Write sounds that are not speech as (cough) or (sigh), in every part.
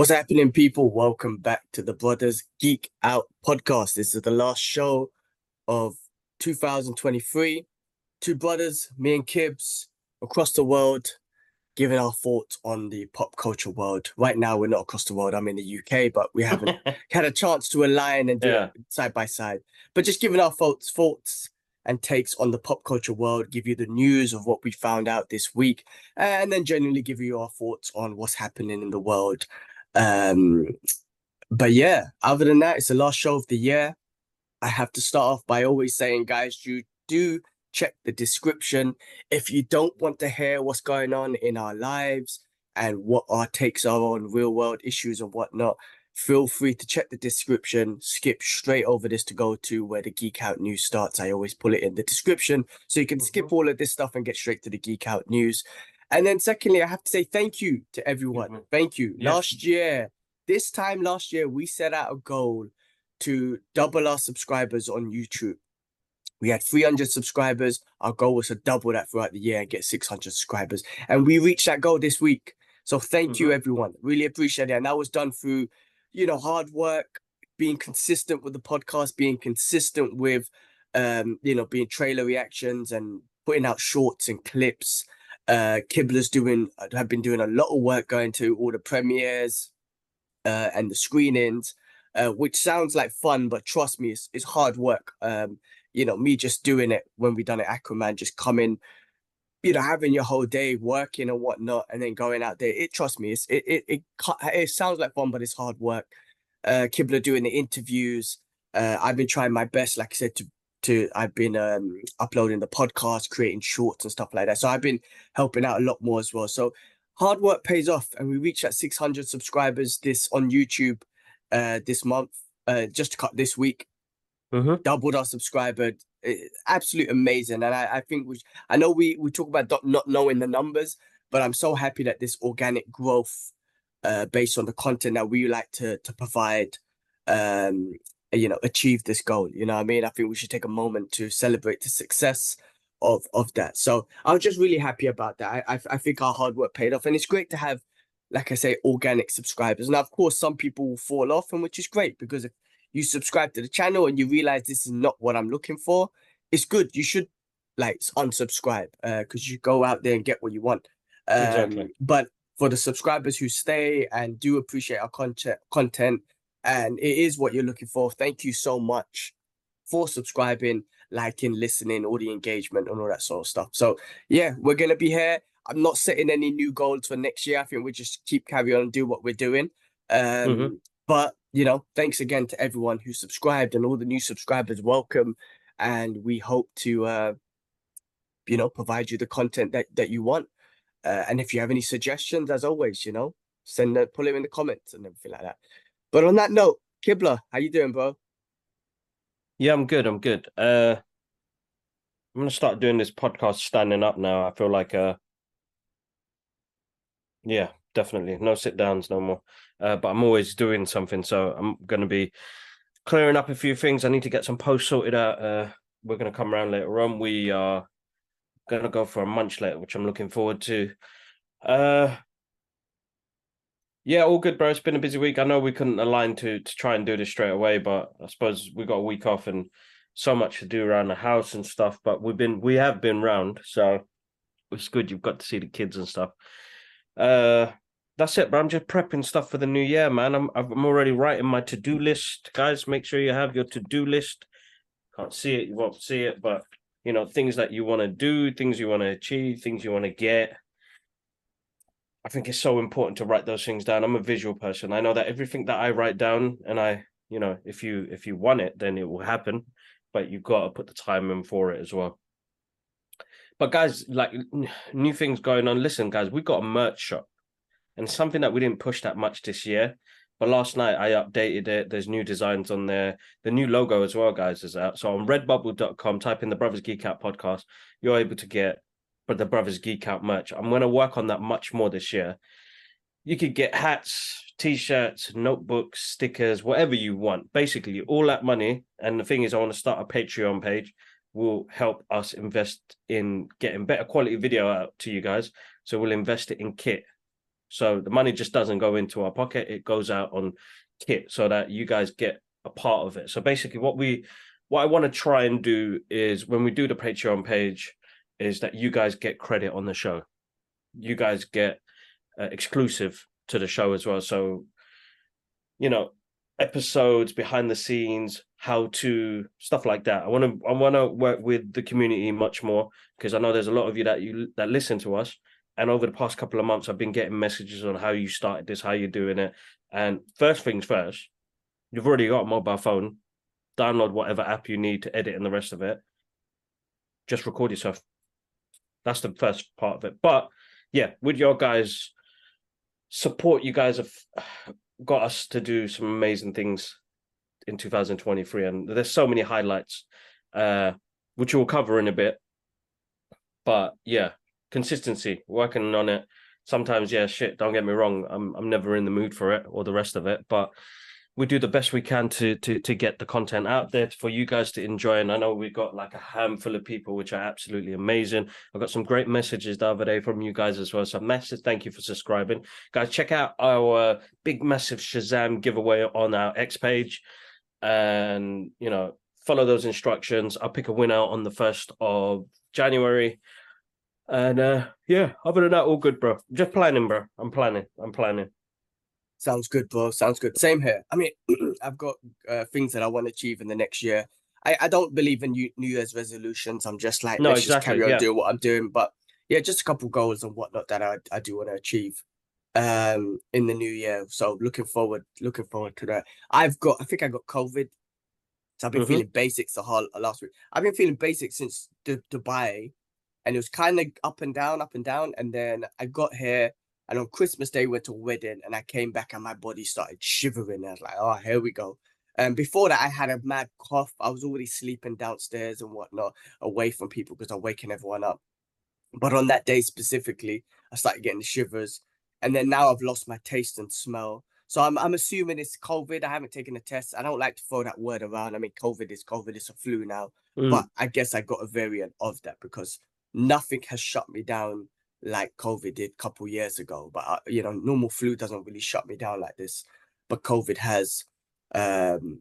What's happening, people? Welcome back to the Brothers Geek Out podcast. This is the last show of 2023. Two brothers, me and Kibs, across the world, giving our thoughts on the pop culture world. Right now, we're not across the world. I'm in the UK, but we haven't (laughs) had a chance to align and do Yeah. it side by side. But just giving our thoughts, thoughts and takes on the pop culture world, give you the news of what we found out this week, and then generally give you our thoughts on what's happening in the world. Um, but yeah, other than that, it's the last show of the year. I have to start off by always saying, guys, you do check the description if you don't want to hear what's going on in our lives and what our takes are on real world issues and whatnot. Feel free to check the description, skip straight over this to go to where the Geek Out news starts. I always put it in the description so you can skip all of this stuff and get straight to the Geek Out news. And then, secondly, I have to say thank you to everyone. Mhm. Thank you. Yes. Last year, this time last year, we set out a goal to double our subscribers on YouTube. We had 300 subscribers. Our goal was to double that throughout the year and get 600 subscribers. And we reached that goal this week. So thank you, Mhm. everyone. Really appreciate it. And that was done through, you know, hard work, being consistent with the podcast, being consistent with, um, you know, being trailer reactions and putting out shorts and clips. Uh, Kibler's doing, have been doing a lot of work going to all the premieres uh, and the screenings, uh, which sounds like fun, but trust me, it's, it's hard work. Um, you know, me just doing it when we done it, Aquaman, just coming, you know, having your whole day working and whatnot, and then going out there. It trust me, it's it it it, it sounds like fun, but it's hard work. Uh, Kibler doing the interviews. Uh, I've been trying my best, like I said, to to I've been um uploading the podcast, creating shorts and stuff like that. So I've been helping out a lot more as well. So hard work pays off, and we reached that 600 subscribers this on YouTube uh this month, uh just cut this week Mhm. doubled our subscriber. eh, Absolute amazing, and I, I think we. I know we we talk about not- knowing the numbers, but I'm so happy that this organic growth, uh, based on the content that we like to to provide, um, you know, achieve this goal. You know I mean? I think we should take a moment to celebrate the success of of that. So I was just really happy about that. I I, I think our hard work paid off, and it's great to have, like I say, organic subscribers. Now, of course, some people will fall off, and which is great because if you subscribe to the channel and you realize this is not what I'm looking for, it's good. You should like unsubscribe because you go out there and get what you want. Um, Exactly. But for the subscribers who stay and do appreciate our content, content, and it is what you're looking for, thank you so much for subscribing, liking, listening, all the engagement and all that sort of stuff. So yeah, we're gonna be here. I'm not setting any new goals for next year. I think we just keep carry on and do what we're doing. Um, But you know, thanks again to everyone who subscribed and all the new subscribers. Welcome, and we hope to, uh, you know, provide you the content that that you want. Uh, and if you have any suggestions, as always, you know, send them, put them in the comments and everything like that. But on that note, Kibler, how you doing, bro? Yeah, I'm good. I'm good. Uh, I'm gonna start doing this podcast standing up now. I feel like uh, yeah, definitely no sit downs no more. Uh, but I'm always doing something, so I'm gonna be clearing up a few things. I need to get some posts sorted out. Uh, we're gonna come around later on. We are gonna go for a munch later, which I'm looking forward to. Uh, yeah, all good, bro. It's been a busy week. I know we couldn't align to to try and do this straight away, but I suppose we got a week off and so much to do around the house and stuff. But we've been we have been round, so it's good. You've got to see the kids and stuff. Uh, that's it, bro. I'm just prepping stuff for the new year, man. I'm I'm already writing my to do list, guys. Make sure you have your to do list. Can't see it, you won't see it, but you know things that you want to do, things you want to achieve, things you want to get. I think it's so important to write those things down. I'm a visual person. I know that everything that I write down, and I, you know, if you if you want it, then it will happen. But you've got to put the time in for it as well. But guys, like new things going on. Listen, guys, we got a merch shop, and something that we didn't push that much this year. But last night I updated it. There's new designs on there. The new logo as well, guys, is out. So on redbubble.com, type in the Brothers Geek Out podcast. You're able to get the Brothers Geek Out merch. I'm going to work on that much more this year. You could get hats, t-shirts, notebooks, stickers, whatever you want. Basically, all that money And the thing is, I want to start a Patreon page. Will help us invest in getting better quality video out to you guys. So we'll invest it in kit. So the money just doesn't go into our pocket; it goes out on kit, so that you guys get a part of it. So basically, what we, what I want to try and do is when we do the Patreon page, is that you guys get credit on the show. You guys get uh, exclusive to the show as well. So, you know, episodes behind the scenes, how to stuff like that. I want to I want to work with the community much more because I know there's a lot of you that you that listen to us. And over the past couple of months, I've been getting messages on how you started this, how you're doing it. And first things first, you've already got a mobile phone. Download whatever app you need to edit and the rest of it. Just record yourself. That's the first part of it. But yeah, with your guys' support, you guys have (sighs) got us to do some amazing things in 2023 and there's so many highlights uh which we'll cover in a bit but yeah consistency working on it. Sometimes yeah shit don't get me wrong i'm i'm never in the mood for it or the rest of it but we do the best we can to to to get the content out there for you guys to enjoy and i know we've got like a handful of people which are absolutely amazing. I got some great messages the other day from you guys as well so massive thank you for subscribing. Guys check out our big massive shazam giveaway on our x page and you know follow those instructions. I'll pick a winner on the first of january and uh yeah other than that all good bro just planning bro i'm planning i'm planning Sounds good, bro. Sounds good. Same here. I mean, (clears throat) I've got uh, things that I want to achieve in the next year. I, I don't believe in New, New Year's resolutions. I'm just like, No, let's just carry on yeah. doing what I'm doing. But yeah, just a couple goals and whatnot that I, I do want to achieve um in the new year. So looking forward, looking forward to that. I've got, I think I got COVID. So I've been Mhm. feeling basics the whole last week. I've been feeling basic since Du- Dubai, and it was kind of up and down, up and down. And then I got here, and on Christmas Day went to a wedding, and I came back, and my body started shivering. I was like, oh, here we go. And before that, I had a mad cough. I was already sleeping downstairs and whatnot, away from people because I'm waking everyone up. But on that day specifically, I started getting the shivers, and then now I've lost my taste and smell. So I'm I'm assuming it's COVID. I haven't taken a test. I don't like to throw that word around. I mean, COVID is COVID. It's a flu now. Mm. But I guess I got a variant of that because nothing has shut me down like COVID did a couple years ago. But uh, you know, normal flu doesn't really shut me down like this, but COVID has. Um,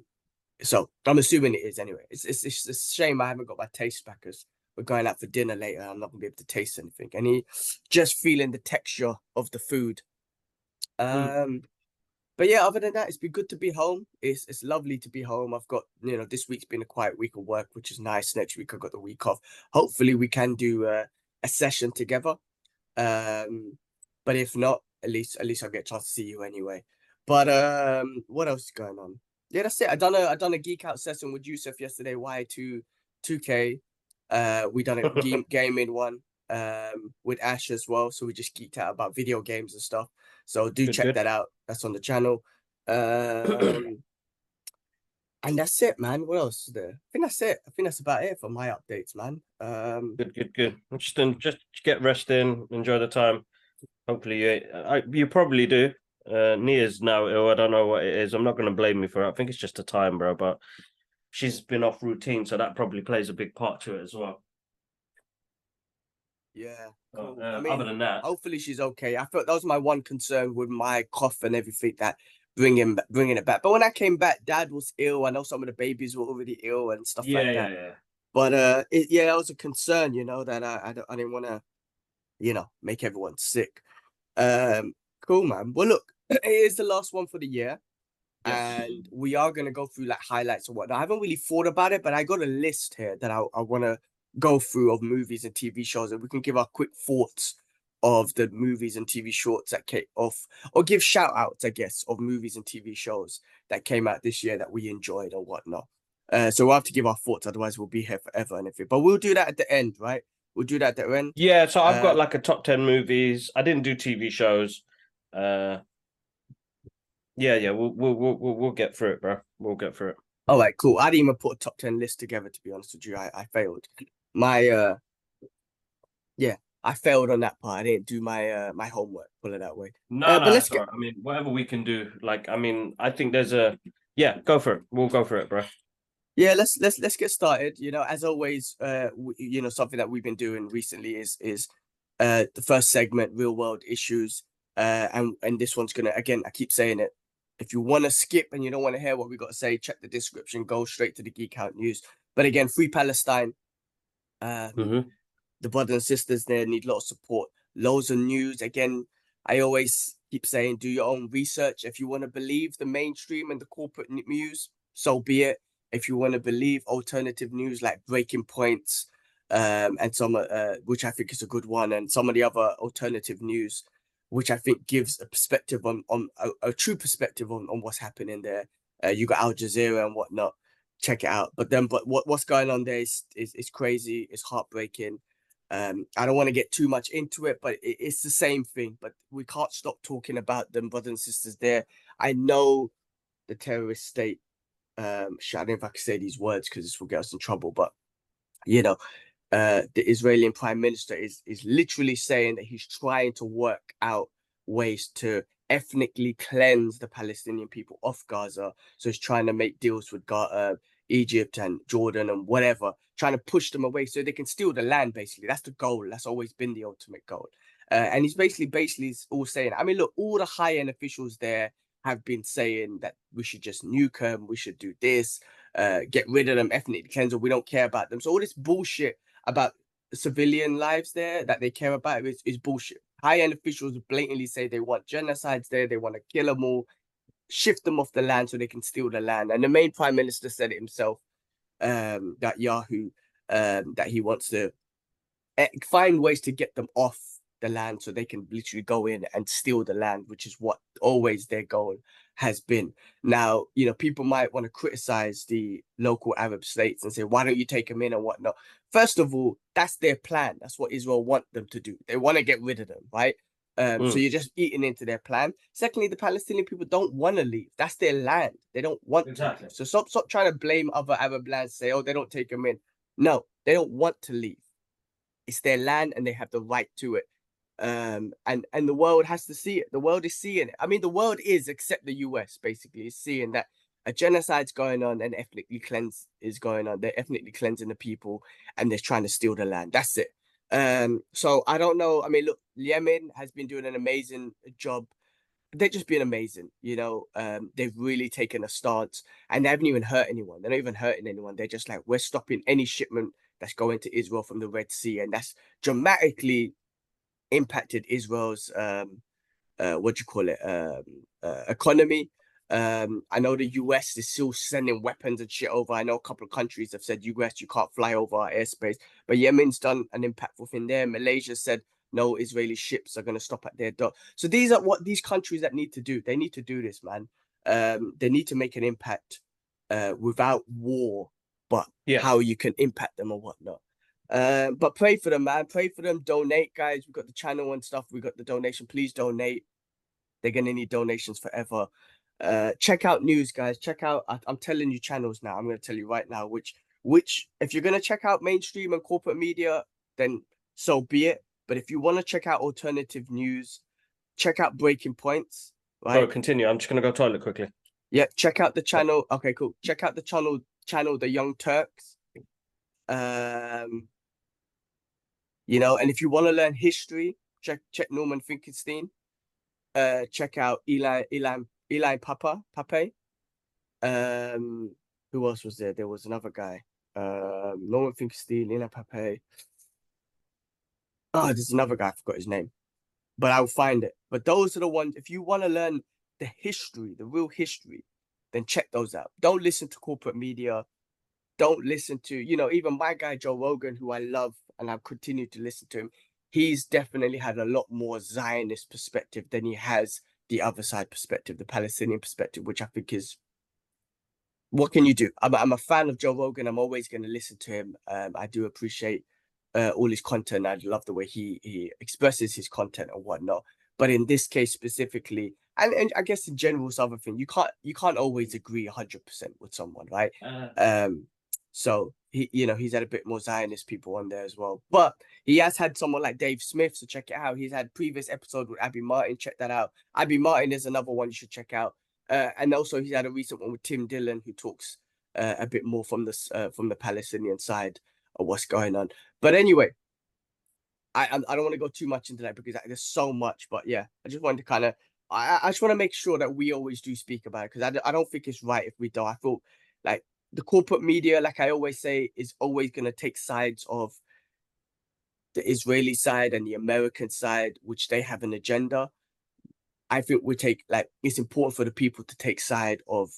so I'm assuming it is anyway. It's it's, it's a shame I haven't got my taste back because we're going out for dinner later. I'm not gonna be able to taste anything. Any just feeling the texture of the food. Mm. But yeah, other than that, it's been good to be home. It's it's lovely to be home. I've got you know this week's been a quiet week of work, which is nice. Next week I've got the week off. Hopefully we can do uh, a session together. Um, but if not, at least at least I'll get a chance to see you anyway. But um, what else is going on? Yeah, that's it. I done a I done a geek out session with Yusuf yesterday. Y two two K. Uh, we done a (laughs) game gaming one um with Ash as well. So we just geeked out about video games and stuff. So do Good, check good. that out. That's on the channel. Um, (clears throat) and that's it, man. What else is there? I think that's it. I think that's about it for my updates, man. Um, Good, good, good. Just just get rest in, enjoy the time. Hopefully, you I, you probably do. Uh, Nia's now ill. I don't know what it is. I'm not going to blame you for it. I think it's just a time, bro. But she's been off routine, so that probably plays a big part to it as well. yeah. Cool. uh, I mean, other than that, hopefully she's okay. I thought that was my one concern with my cough and everything that bringing bringing it back. But when I came back, Dad was ill. I know some of the babies were already ill and stuff yeah, like yeah, that. yeah. But uh, it, yeah, that was a concern, you know, that I I, I didn't want to, you know, make everyone sick. Um, cool, man. Well, look, (clears throat) it is the last one for the year, Yes. and we are gonna go through like highlights or whatnot. I haven't really thought about it, but I got a list here that I I want to go through of movies and TV shows, and we can give our quick thoughts of the movies and TV shorts that came off, or give shout outs, I guess, of movies and TV shows that came out this year that we enjoyed or whatnot. Uh, so we'll have to give our thoughts, otherwise we'll be here forever and everything. But we'll do that at the end, right? We'll do that at the end. Yeah, so I've got Uh, like a top 10 movies. I didn't do TV shows. Uh Yeah, yeah, we'll we'll we'll we'll, get through it, bro. We'll get through it. All right, cool. I didn't even put a top 10 list together, to be honest with you. I, I failed. My uh yeah, I failed on that part. I didn't do my uh my homework, put it that way. No, Uh, no, but let's go. right. I mean, whatever we can do. Like, I mean, I think there's a yeah, go for it. We'll go for it, bro. Yeah, let's let's let's get started. You know, as always, uh, w- you know, something that we've been doing recently is is uh the first segment, real world issues. Uh, and and this one's gonna again, I keep saying it. If you want to skip and you don't want to hear what we got to say, check the description. Go straight to the Geek Out News. But again, free Palestine. Um, hmm the brothers and sisters there need a lot of support. Loads of news. Again, I always keep saying, do your own research. If you want to believe the mainstream and the corporate news, so be it. If you want to believe alternative news like Breaking Points, um, and some uh, which I think is a good one, and some of the other alternative news, which I think gives a perspective on on a, a true perspective on, on what's happening there. Uh, you got Al Jazeera and whatnot. Check it out. But then, but what what's going on there is is, is crazy. It's heartbreaking. Um, I don't want to get too much into it, but it, it's the same thing. But we can't stop talking about them, brothers and sisters. There, I know the terrorist state. Um, shit, I don't know if I can say these words because this will get us in trouble. But you know, uh, the Israeli Prime Minister is is literally saying that he's trying to work out ways to ethnically cleanse the Palestinian people off Gaza. So he's trying to make deals with Ga- uh, Egypt and Jordan and whatever, trying to push them away so they can steal the land. Basically, that's the goal. That's always been the ultimate goal. Uh, and he's basically basically all saying. I mean, look, all the high end officials there have been saying that we should just nuke them, we should do this, uh, get rid of them, ethnically. We don't care about them. So all this bullshit about civilian lives there that they care about is, is bullshit. High end officials blatantly say they want genocides there, they want to kill them all, shift them off the land so they can steal the land. And the main prime minister said it himself, um, Netanyahu, um, that he wants to eh, find ways to get them off the land so they can literally go in and steal the land, which is what always their goal has been. Now, you know, people might want to criticize the local Arab states and say, why don't you take them in and whatnot? First of all, that's their plan. That's what Israel want them to do. They want to get rid of them, right? Um, So Mm. you're just eating into their plan. Secondly, the Palestinian people don't want to leave. That's their land. They don't want Exactly. to leave. So stop, stop trying to blame other Arab lands. Say, oh, they don't take them in. No, they don't want to leave. It's their land and they have the right to it. Um, and and the world has to see it. The world is seeing it. I mean, the world is, except the US, basically, is seeing that a genocide's going on and ethnically cleanse is going on. They're ethnically cleansing the people and they're trying to steal the land. That's it. Um, so I don't know. I mean, look, Yemen has been doing an amazing job. They're just being amazing, you know. Um, they've really taken a stance and they haven't even hurt anyone. They're not even hurting anyone. They're just like, we're stopping any shipment that's going to Israel from the Red Sea, and that's dramatically impacted Israel's um uh what do you call it um uh, economy. Um, I know the US is still sending weapons and shit over. I know a couple of countries have said US you can't fly over our airspace, but Yemen's done an impactful thing there. Malaysia said no Israeli ships are going to stop at their dock. So these are what these countries that need to do. They need to do this, man. Um, they need to make an impact uh without war, but Yeah. how you can impact them or whatnot. Um, but pray for them, man. Pray for them. Donate, guys. We've got the channel and stuff. We've got the donation. Please donate. They're gonna need donations forever. Uh, check out news, guys. Check out. I, I'm telling you channels now. I'm gonna tell you right now which which if you're gonna check out mainstream and corporate media, then so be it. But if you want to check out alternative news, check out Breaking Points. Right? continue. I'm just gonna go toilet quickly. Yeah, check out the channel. Okay, cool. Check out the channel channel The Young Turks. Um you know, and if you want to learn history, check check Norman Finkelstein. Uh check out Eli Eli Eli Papa Pappé. Um who else was there? There was another guy. Um Norman Finkelstein, Eli Pappé. Oh, there's another guy, I forgot his name. But I'll find it. But those are the ones if you want to learn the history, the real history, then check those out. Don't listen to corporate media. Don't listen to, you know, even my guy Joe Rogan, who I love and I've continued to listen to him. He's definitely had a lot more Zionist perspective than he has the other side perspective, the Palestinian perspective, which I think is what can you do? I'm, I'm a fan of Joe Rogan. I'm always going to listen to him. Um, I do appreciate uh, all his content. I love the way he he expresses his content and whatnot. But in this case specifically, and, and I guess in general, it's other thing. You can't you can't always agree 100 percent with someone, right? Um, so he, you know, he's had a bit more Zionist people on there as well. But he has had someone like Dave Smith, so check it out. He's had previous episode with Abby Martin. Check that out. Abby Martin is another one you should check out. Uh, and also he's had a recent one with Tim Dillon, who talks uh, a bit more from this uh, from the Palestinian side of what's going on. But anyway, I I don't want to go too much into that because there's so much. But yeah, I just wanted to kind of I I just want to make sure that we always do speak about it because I I don't think it's right if we don't. I feel like the corporate media, like I always say, is always going to take sides of the Israeli side and the American side, which they have an agenda. I think we take like it's important for the people to take side of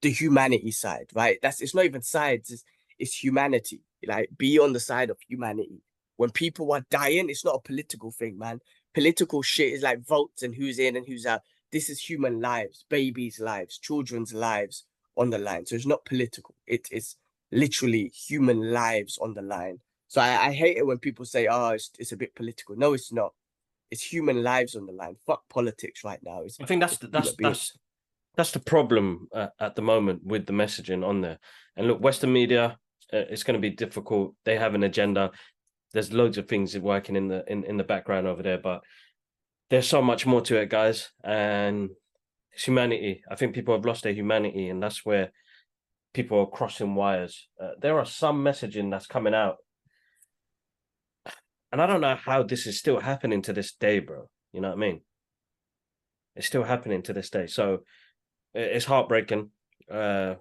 the humanity side, right? That's it's not even sides, it's, it's humanity. Like be on the side of humanity. When people are dying, it's not a political thing, man. Political shit is like votes and who's in and who's out. This is human lives, babies' lives, children's lives on the line. So it's not political. It is literally human lives on the line. So I, I hate it when people say, "Oh, it's, it's a bit political." No, it's not. It's human lives on the line. Fuck politics right now. It's, I think that's the, that's that's that's the problem uh, at the moment with the messaging on there. And look, Western media, uh, it's going to be difficult. They have an agenda. There's loads of things working in the in, in the background over there, but there's so much more to it, guys. And humanity. I think people have lost their humanity, and that's where people are crossing wires. Uh, there are some messaging that's coming out and I don't know how this is still happening to this day, bro. You know what I mean? It's still happening to this day. So it's heartbreaking. Uh,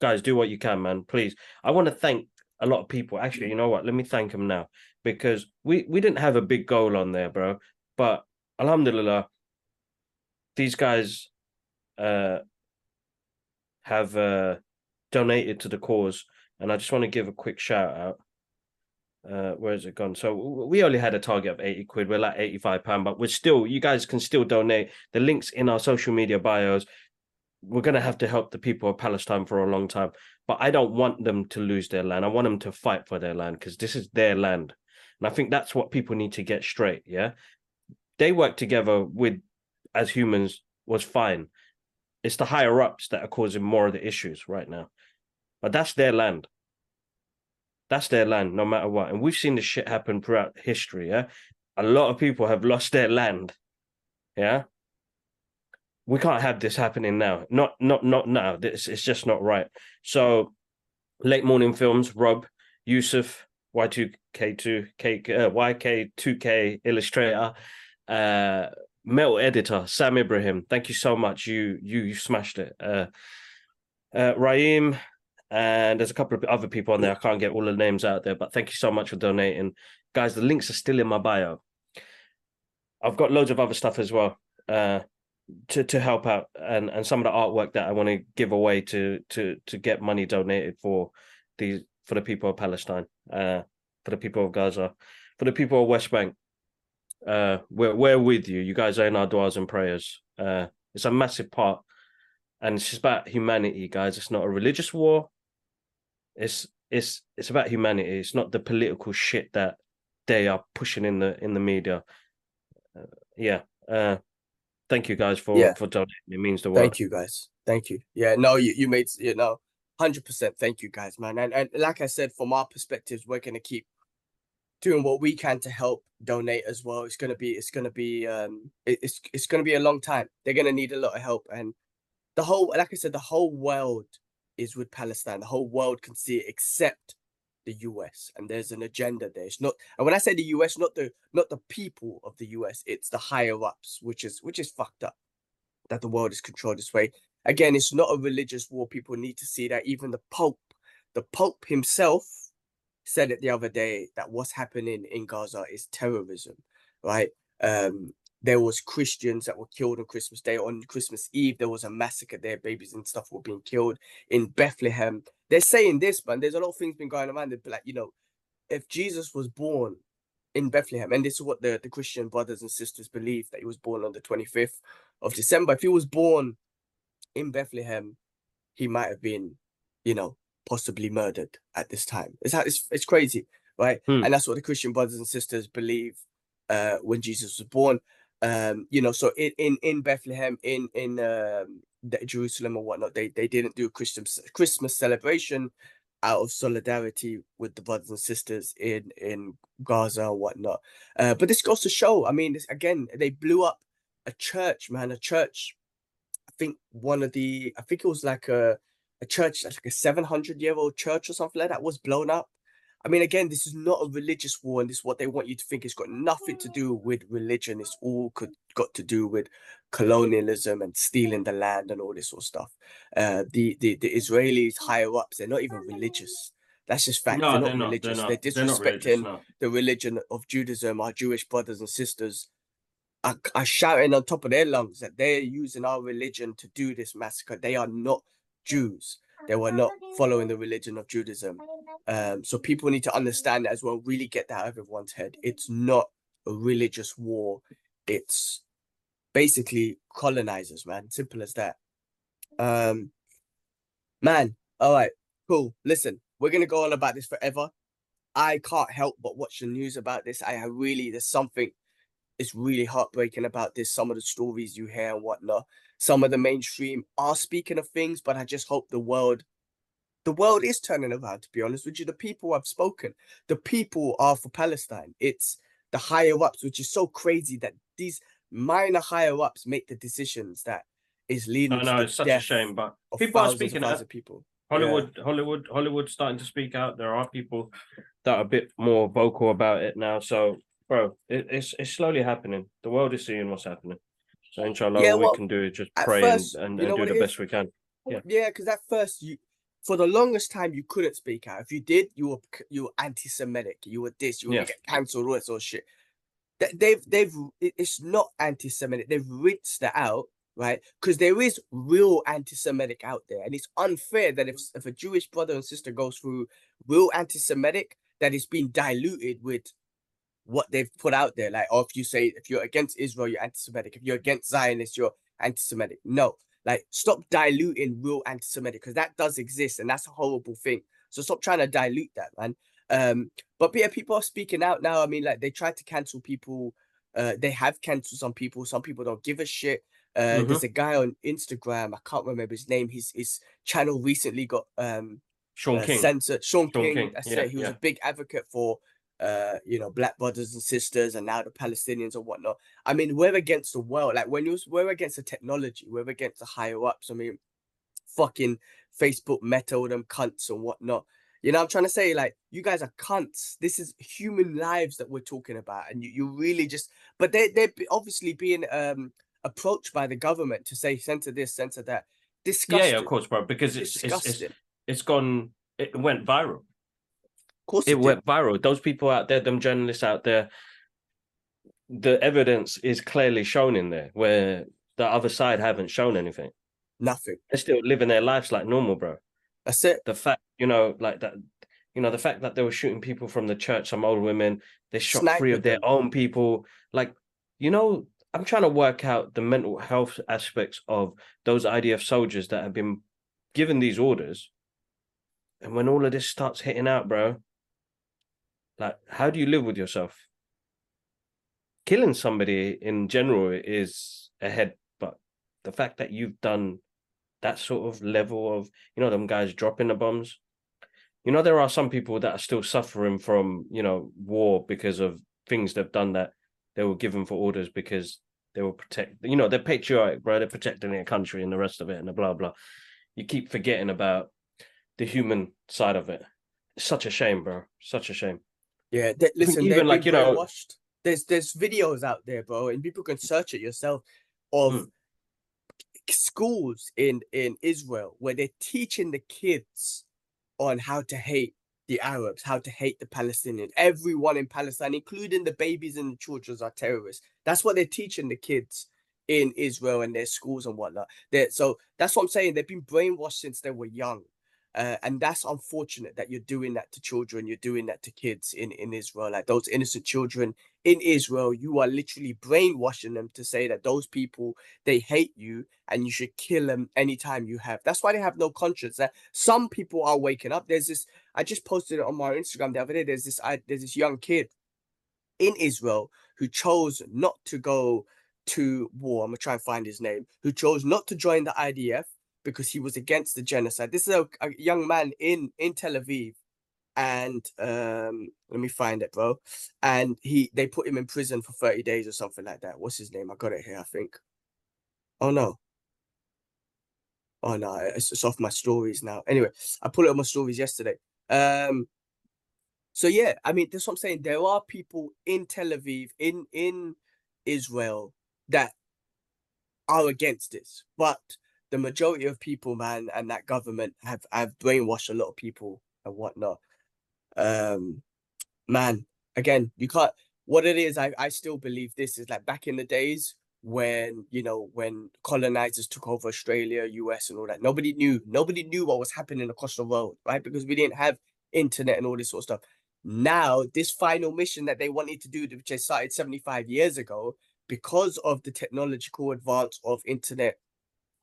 guys, do what you can, man. Please. I want to thank a lot of people. Actually, you know what? Let me thank them now because we we didn't have a big goal on there, bro. But Alhamdulillah, these guys uh have uh donated to the cause, and I just want to give a quick shout out. Uh it gone? So we only had a target of 80 quid. We're like 85 pound but we're still you guys can still donate. The links in our social media bios. We're going to have to help the people of palestine for a long time but i don't want them to lose their land. I want them to fight for their land because this is their land. And i think that's what people need to get straight yeah? They work together with as humans was fine it's the higher ups that are causing more of the issues right now but that's their land that's their land, no matter what. And we've seen this shit happen throughout history. Yeah, a lot of people have lost their land. Yeah, we can't have this happening now. Not not not now. This it's just not right. So, late morning films. Rob, Yusuf, Y two K two K uh, YK two K illustrator, uh, metal editor Sam Ibrahim. Thank you so much. You you you smashed it. Uh, uh, Raheem, and there's a couple of other people on there. I can't get all the names out there, but thank you so much for donating, guys. The links are still in my bio. I've got loads of other stuff as well uh, to to help out, and and some of the artwork that I want to give away to to to get money donated for these for the people of Palestine, uh, for the people of Gaza, for the people of West Bank. Uh, we're we're with you. You guys are in our duas and prayers. Uh, it's a massive part, and it's just about humanity, guys. It's not a religious war. It's it's it's about humanity. It's not the political shit that they are pushing in the in the media. Uh, yeah. Uh, thank you guys for yeah. for donating. It means the world. Thank you guys. Thank you. Yeah. No, you you made you know. Hundred percent. Thank you, guys, man. And and like I said, from our perspectives, we're gonna keep doing what we can to help donate as well. It's gonna be it's gonna be um it's it's gonna be a long time. They're gonna need a lot of help, and the whole like I said, the whole world is with Palestine. The whole world can see it except the US. And there's an agenda there. It's not and when I say the US, not the not the people of the US, it's the higher ups, which is which is fucked up that the world is controlled this way. Again, it's not a religious war. People need to see that. Even the Pope, the Pope himself said it the other day that what's happening in Gaza is terrorism, right? Um, there was Christians that were killed on Christmas Day. On Christmas Eve, there was a massacre there. Babies and stuff were being killed in Bethlehem. They're saying this, man. There's a lot of things been going around. They're like, you know, if Jesus was born in Bethlehem, and this is what the, the Christian brothers and sisters believe that he was born on the 25th of December. If he was born in Bethlehem, he might have been, you know, possibly murdered at this time. It's it's, it's crazy, right? Hmm. And that's what the Christian brothers and sisters believe uh, when Jesus was born um you know so in in, in bethlehem in in um jerusalem or whatnot they they didn't do a christmas christmas celebration out of solidarity with the brothers and sisters in in gaza or whatnot uh but this goes to show i mean this, again they blew up a church man a church i think one of the i think it was like a a church that's like a 700 year old church or something like that was blown up. I mean, again, this is not a religious war, and this is what they want you to think. It's got nothing to do with religion. It's all could, got to do with colonialism and stealing the land and all this sort of stuff. Uh, the, the the Israelis higher ups, they're not even religious. That's just fact. No, they're, not they're not. religious. They're, They're, not. They're not religious, disrespecting no. the religion of Judaism, our Jewish brothers and sisters. Are, are shouting on top of their lungs that they're using our religion to do this massacre. They are not Jews. They were not following the religion of Judaism. Um, so people need to understand that as well, really get that out of everyone's head. It's not a religious war. It's basically colonizers, man. Simple as that. Um, man, all right, cool. Listen, we're gonna go on about this forever. I can't help but watch the news about this. I I really, there's something it's really heartbreaking about this. Some of the stories you hear and whatnot. Some of the mainstream are speaking of things, but I just hope the world, the world is turning around. To be honest with you, the people I've spoken. The people are for Palestine. It's the higher ups, which is so crazy that these minor higher ups make the decisions that is leading. I to know it's such a shame, but of people are speaking out. people. Hollywood, Hollywood, Hollywood starting to speak out. There are people that are a bit more vocal about it now. So, bro, it, it's it's slowly happening. The world is seeing what's happening. So, inshallah, Yeah, all well, we can do is just pray first, and, and, you know and do the best we can. Yeah. Yeah, because at first you, for the longest time, you couldn't speak out. If you did, you were you were anti-Semitic. You were this. You were Yeah. get cancelled. All that sort of shit. That they've they've it's not anti-Semitic. They've rinsed that out, right? Because there is real anti-Semitic out there, and it's unfair that if if a Jewish brother and sister goes through real anti-Semitic, that it's been diluted with what they've put out there. Like, or if you say if you're against Israel, you're anti-Semitic. If you're against Zionists, you're anti-Semitic. No, like stop diluting real anti-Semitic because that does exist and that's a horrible thing. So stop trying to dilute that, man. Um, but yeah, people are speaking out now. I mean, like they tried to cancel people. Uh, they have cancelled some people. Some people don't give a shit. Uh, Mhm. there's a guy on Instagram. I can't remember his name. His his channel recently got um Shaun uh, King. censored. Shaun, Shaun King, King, That's yeah, it. He was yeah. a big advocate for uh, you know, black brothers and sisters, and now the Palestinians and whatnot. I mean, we're against the world. Like when you we're against the technology, we're against the higher ups. I mean, fucking Facebook Meta, all them cunts and whatnot. You know, I'm trying to say, like, you guys are cunts. This is human lives that we're talking about, and you, you really just, but they they're obviously being um approached by the government to say censor this, censor that. Yeah, Disgusting. yeah, of course, bro. Because it's it's, it's it's gone. It went viral. Of course, it it went viral. Those people out there, them journalists out there, the evidence is clearly shown in there where the other side haven't shown anything. nothing. They're still living their lives like normal, bro. That's it. The fact, you know, like that, you know, the fact that they were shooting people from the church, some old women, they shot three of their own people. Like, you know, I'm trying to work out the mental health aspects of those IDF soldiers that have been given these orders. And when all of this starts hitting out, bro, like, how do you live with yourself? Killing somebody in general is ahead, but the fact that you've done that sort of level of, you know, them guys dropping the bombs. You know, there are some people that are still suffering from, you know, war because of things they've done that they were given for orders because they will protect, you know, they're patriotic, bro. They're protecting their country and the rest of it and the blah, blah. You keep forgetting about the human side of it. It's such a shame, bro. Such a shame. Yeah, they, listen, even like, you know- brainwashed. There's there's videos out there, bro, and people can search it yourself of Mm. schools in in Israel where they're teaching the kids on how to hate the Arabs, how to hate the Palestinians. Everyone in Palestine, including the babies and the children, are terrorists. That's what they're teaching the kids in Israel and their schools and whatnot. they so that's what I'm saying. They've been brainwashed since they were young. Uh, and that's unfortunate that you're doing that to children, you're doing that to kids in, in Israel, like those innocent children in Israel. You are literally brainwashing them to say that those people they hate you and you should kill them anytime you have. That's why they have no conscience. That some people are waking up. There's this. I just posted it on my Instagram the other day. There's this. I, there's this young kid in Israel who chose not to go to war. I'm gonna try and find his name. Who chose not to join the IDF because he was against the genocide. This is a, a young man in in Tel Aviv, and um, let me find it, bro. And he they put him in prison for 30 days or something like that. What's his name? I got it here, I think. Oh no. Oh no, it's, it's off my stories now. Anyway, I pulled it on my stories yesterday. Um, so yeah, I mean, that's what I'm saying. There are people in Tel Aviv, in in Israel, that are against this, but the majority of people, man, and that government have have brainwashed a lot of people and whatnot. Um, man, again, you can't. What it is, I I still believe this is like back in the days when you know when colonizers took over Australia, US, and all that. Nobody knew. Nobody knew what was happening across the world, right? Because we didn't have internet and all this sort of stuff. Now, this final mission that they wanted to do, which they started 75 years ago, because of the technological advance of internet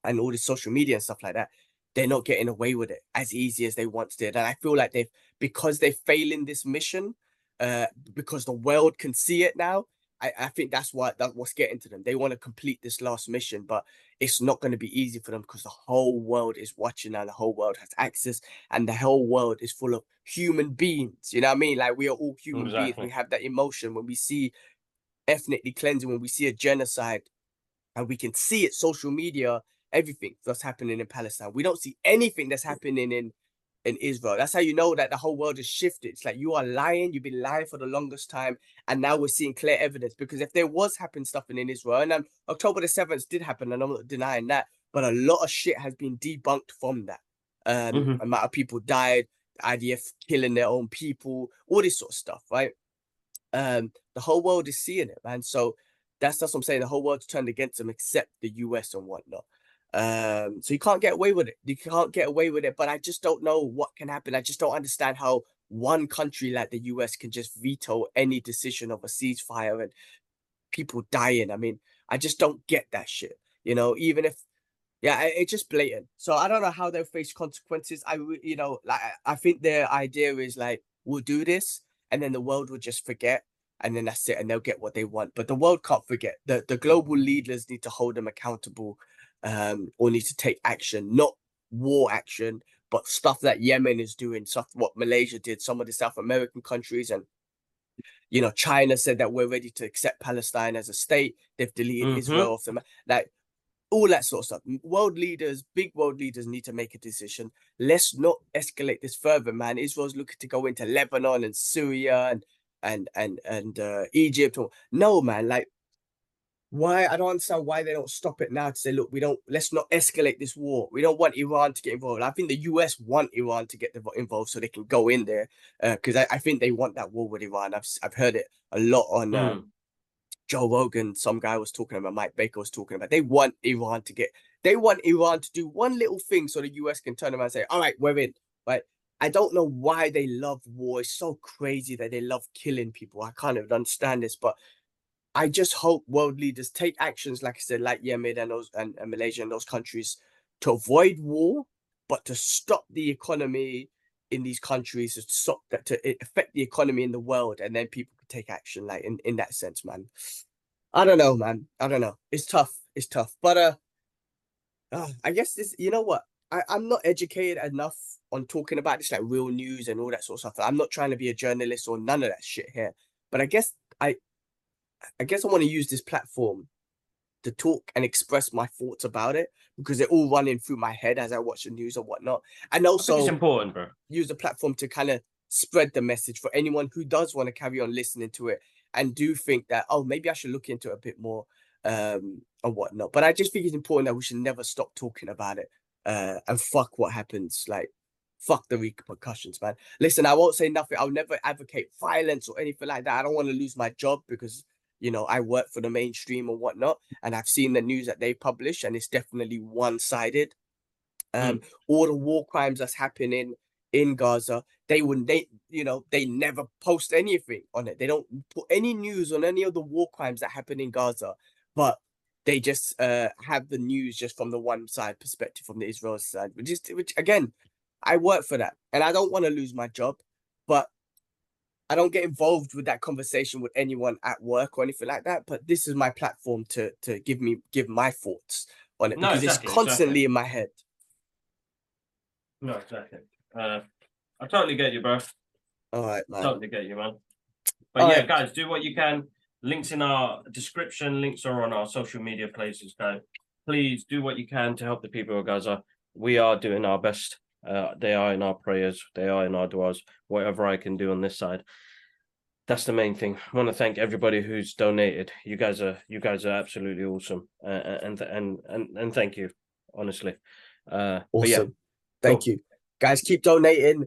and all the social media and stuff like that, they're not getting away with it as easy as they once did. And I feel like they've because they're failing this mission, uh, because the world can see it now. I, I think that's what that's what's getting to them. They want to complete this last mission, but it's not going to be easy for them because the whole world is watching and the whole world has access, and the whole world is full of human beings. You know what I mean? Like we are all human exactly. beings. We have that emotion when we see ethnically cleansing, when we see a genocide, and we can see it social media everything that's happening in Palestine. We don't see anything that's happening in in Israel. That's how you know that the whole world has shifted. It's like you are lying. You've been lying for the longest time, and now we're seeing clear evidence. Because if there was happening stuff in Israel, and um, October the seventh did happen, and I'm not denying that, but a lot of shit has been debunked from that. Um, mm-hmm. amount of people died, IDF killing their own people, all this sort of stuff, right? Um, the whole world is seeing it, man. So that's that's what I'm saying. The whole world's turned against them, except the US and whatnot. Um, so you can't get away with it. You can't get away with it. But I just don't know what can happen. I just don't understand how one country like the US can just veto any decision of a ceasefire and people dying. I mean, I just don't get that shit. You know, even if yeah, it's just blatant. So I don't know how they'll face consequences. I you know, like I think their idea is like we'll do this and then the world will just forget and then that's it and they'll get what they want. But the world can't forget. The the global leaders need to hold them accountable um, or need to take action, not war action, but stuff that Yemen is doing, stuff what Malaysia did, some of the South American countries, and you know, China said that we're ready to accept Palestine as a state. They've deleted mm-hmm. Israel off them, like all that sort of stuff. World leaders, big world leaders, need to make a decision. Let's not escalate this further, man. Israel's looking to go into Lebanon and Syria and and and and uh, Egypt. Or no, man, like why I don't understand why they don't stop it now to say, look, we don't let's not escalate this war. We don't want Iran to get involved. I think the US want Iran to get involved so they can go in there because uh, I, I, think they want that war with Iran. I've I've heard it a lot on mm. um, Joe Rogan. Some guy was talking about Mike Baker was talking about they want Iran to get they want Iran to do one little thing so the US can turn around and say, all right, we're in. Right. I don't know why they love war. It's so crazy that they love killing people. I can't even understand this, but I just hope world leaders take actions, like I said, like Yemen and those and, and Malaysia and those countries, to avoid war, but to stop the economy in these countries, to stop that to affect the economy in the world, and then people can take action, like in in that sense, man. I don't know, man. I don't know. It's tough. It's tough, but uh, uh I guess this. You know what? I I'm not educated enough on talking about this, like real news and all that sort of stuff. I'm not trying to be a journalist or none of that shit here. But I guess I I guess I want to use this platform to talk and express my thoughts about it because they're all running through my head as I watch the news or whatnot. And also, it's important, bro. Use the platform to kind of spread the message for anyone who does want to carry on listening to it and do think that, oh, maybe I should look into it a bit more um and whatnot. But I just think it's important that we should never stop talking about it uh and fuck what happens. Like, fuck the repercussions, man. Listen, I won't say nothing. I'll never advocate violence or anything like that. I don't want to lose my job because you know, I work for the mainstream and whatnot, and I've seen the news that they publish, and it's definitely one sided. Um, mm. all the war crimes that's happening in Gaza, they wouldn't, they, you know, they never post anything on it. They don't put any news on any of the war crimes that happen in Gaza, but they just uh, have the news just from the one side perspective, from the Israel side, which is, which again, I work for that, and I don't want to lose my job, but I don't get involved with that conversation with anyone at work or anything like that. But this is my platform to to give me give my thoughts on it no, because exactly, it's constantly exactly. in my head. No, exactly. Uh, I totally get you, bro. All right, man. Totally get you, man. But All yeah, right. guys, do what you can. Links in our description. Links are on our social media places, guys. Please do what you can to help the people of Gaza. we are doing our best. Uh, they are in our prayers. They are in our duas. Whatever I can do on this side, that's the main thing. I want to thank everybody who's donated. You guys are you guys are absolutely awesome, uh, and and and and thank you, honestly. Uh, awesome. Yeah, thank cool. you, guys. Keep donating.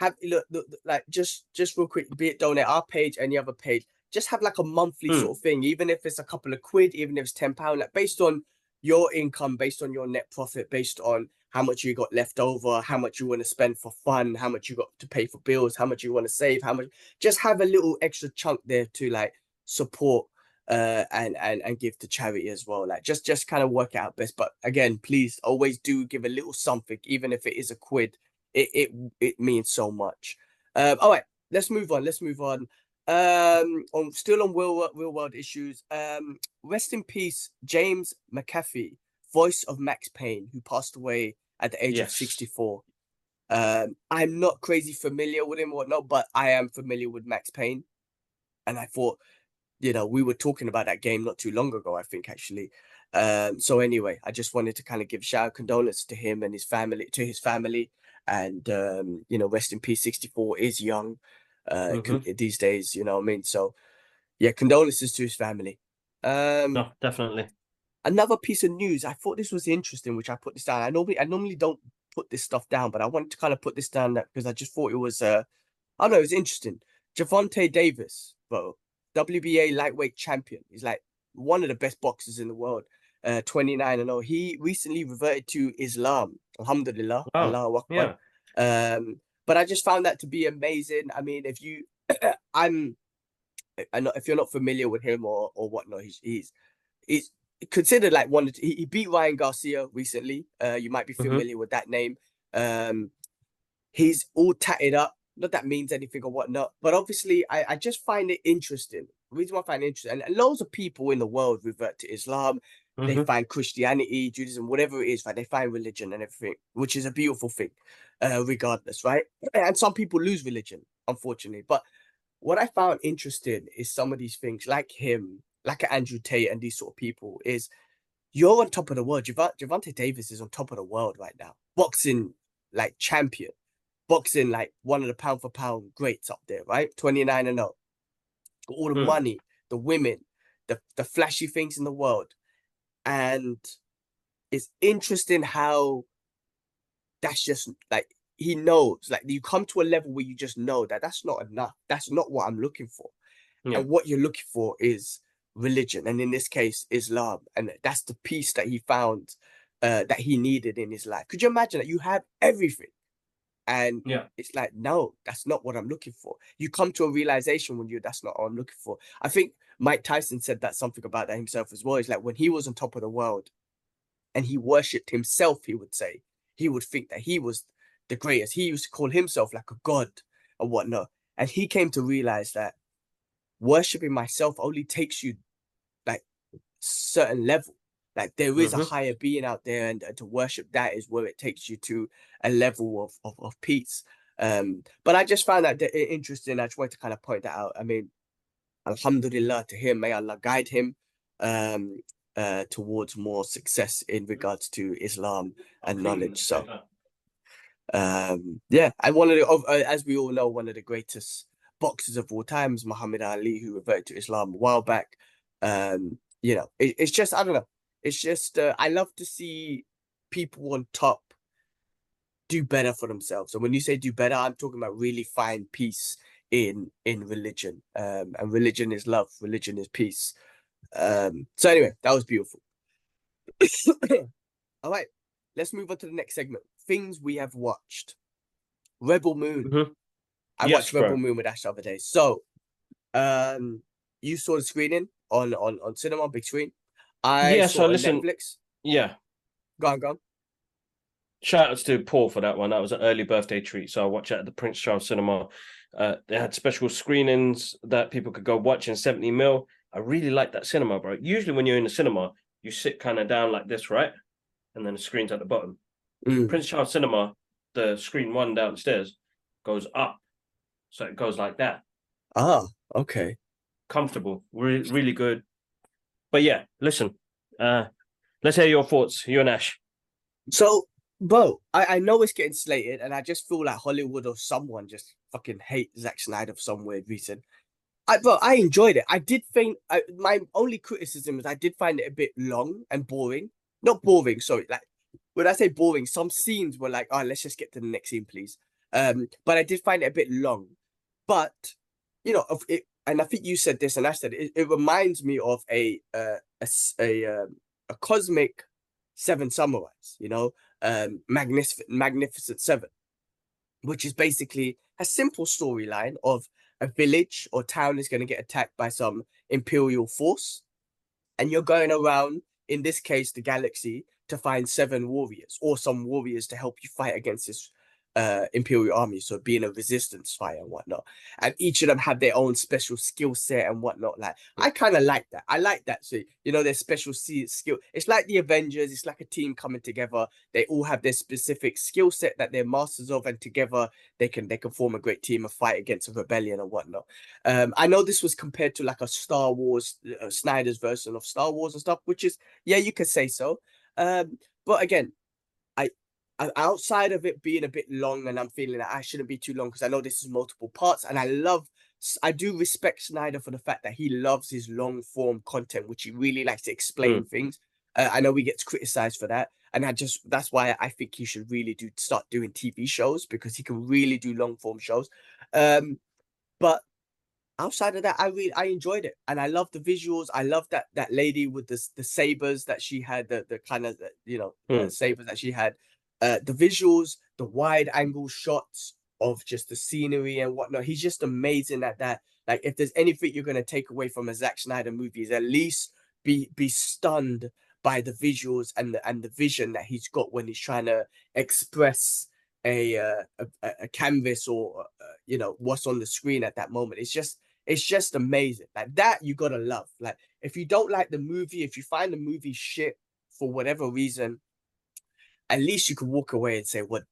Have look, look, like just just real quick. Be it donate our page, any other page. Just have like a monthly mm. sort of thing, even if it's a couple of quid, even if it's ten pound, like based on your income, based on your net profit, based on how much you got left over, how much you want to spend for fun, how much you got to pay for bills, how much you want to save, how much just have a little extra chunk there to like support uh and and and give to charity as well like just just kind of work out best. But again please always do give a little something even if it is a quid. It it, it means so much. Um all right let's move on let's move on. Um on still on real real world issues. Um rest in peace James McCaffrey voice of Max Payne, who passed away at the age yes. of 64. Um, I'm not crazy familiar with him or whatnot, but I am familiar with Max Payne. And I thought, you know, we were talking about that game not too long ago, I think actually. Um, so anyway, I just wanted to kind of give shout out condolence to him and his family, to his family, and um, you know, rest in peace. 64 is young uh, mm-hmm. these days, you know what I mean? So yeah, condolences to his family. Um, no, definitely another piece of news. I thought this was interesting, which I put this down. I normally I normally don't put this stuff down, but I wanted to kind of put this down because I just thought it was uh I don't know, it was interesting. Gervonta Davis, bro, WBA lightweight champion. He's like one of the best boxers in the world. Uh 29 and 0. He recently reverted to Islam. Alhamdulillah. Oh, Allah Akbar. Yeah. Um, but I just found that to be amazing. I mean, if you (clears throat) I'm I know if you're not familiar with him or or whatnot, he's he's he's considered like one. He, he beat Ryan Garcia recently. Uh, you might be mm-hmm. familiar mm-hmm. with that name. Um, he's all tatted up. Not that means anything or whatnot, but obviously, I, I just find it interesting. The reason why I find it interesting, and loads of people in the world revert to Islam. Mm-hmm. They find Christianity, Judaism, whatever it is, right? They find religion and everything, which is a beautiful thing, uh, regardless, right? And some people lose religion, unfortunately. But what I found interesting is some of these things, like him, like Andrew Tate and these sort of people, is you're on top of the world. Gervonta Davis is on top of the world right now. Boxing like champion. Boxing like one of the pound for pound greats up there, right? 29 and 0. All the mm. money, the women, the, the flashy things in the world. And it's interesting how that's just like he knows like you come to a level where you just know that that's not enough that's not what i'm looking for yeah. and what you're looking for is religion, and in this case, Islam. And that's the peace that he found uh, that he needed in his life. Could you imagine that you have everything? And yeah. it's like, no, that's not what I'm looking for. You come to a realization when you that's not what I'm looking for. I think Mike Tyson said that something about that himself as well. It's like when he was on top of the world and he worshipped himself, he would say, he would think that he was the greatest. He used to call himself like a god and whatnot. And he came to realize that worshiping myself only takes you certain level. Like there is mm-hmm. a higher being out there, and, and, to worship that is where it takes you to a level of of, of peace. Um, but I just found that interesting. I just wanted to kind of point that out. I mean, Alhamdulillah to him, may Allah guide him um, uh, towards more success in regards to Islam and knowledge. So, um, yeah, and one of the, uh, as we all know, one of the greatest boxers of all times, Muhammad Ali, who reverted to Islam a while back. Um, you know, it, it's just I don't know. It's just uh, I love to see people on top do better for themselves. And when you say do better, I'm talking about really find peace in in religion. Um, and religion is love. Religion is peace. Um, so anyway, that was beautiful. (coughs) All right, let's move on to the next segment. Things we have watched. Rebel Moon. Mm-hmm. I yes, watched Rebel Moon with Ash the other day. So, um, you saw the screening on on on cinema, big screen. I yeah, so listen, Netflix. Yeah, go on, go on. Shout outs to Paul for that one. That was an early birthday treat. So I watched it at the Prince Charles Cinema. Uh, they had special screenings that people could go watch in 70 mil. I really like that cinema, bro. Usually when you're in the cinema, you sit kind of down like this, right? And then the screen's at the bottom. Mm. Prince Charles Cinema, the screen one downstairs goes up. So it goes like that. Ah, okay comfortable, really, really good. But yeah, listen, uh, let's hear your thoughts, you and Ash. So bro, I, I know it's getting slated, and I just feel like Hollywood or someone just fucking hate Zack Snyder for some weird reason. I bro, I enjoyed it. I did think I, my only criticism is I did find it a bit long and boring. Not boring, sorry. Like when I say boring, some scenes were like, oh, let's just get to the next scene, please. Um, but I did find it a bit long. But you know, it, and I think you said this, and I said it. It reminds me of a uh, a a, um, a cosmic Seven Samurais. You know, um, magnificent Magnificent Seven, which is basically a simple storyline of a village or town is going to get attacked by some imperial force, and you're going around. In this case, the galaxy to find seven warriors or some warriors to help you fight against this uh, Imperial army, so being a resistance fighter and whatnot. And each of them have their own special skill set and whatnot. Like I kind of like that. I like that. So you know, their special skill. It's like the Avengers. It's like a team coming together. They all have their specific skill set that they're masters of, and together they can they can form a great team and fight against a rebellion and whatnot. Um, I know this was compared to like a Star Wars, uh, Snyder's version of Star Wars and stuff, which is yeah, you could say so. Um, but again, outside of it being a bit long and I'm feeling that I shouldn't be too long because I know this is multiple parts and I love I do respect Snyder for the fact that he loves his long form content which he really likes to explain mm. things uh, I know he gets criticized for that and I just that's why I think he should really do start doing TV shows because he can really do long form shows um but outside of that I really I enjoyed it and I love the visuals I love that that lady with the the sabers that she had the the kind of you know mm. sabers that she had uh, the visuals, the wide angle shots of just the scenery and whatnot. He's just amazing at that. Like, if there's anything you're gonna take away from a Zack Snyder movie, is at least be be stunned by the visuals and the and the vision that he's got when he's trying to express a uh, a, a, canvas or uh, you know what's on the screen at that moment. It's just it's just amazing. Like that you gotta love. Like if you don't like the movie, if you find the movie shit for whatever reason, at least you could walk away and say, "What,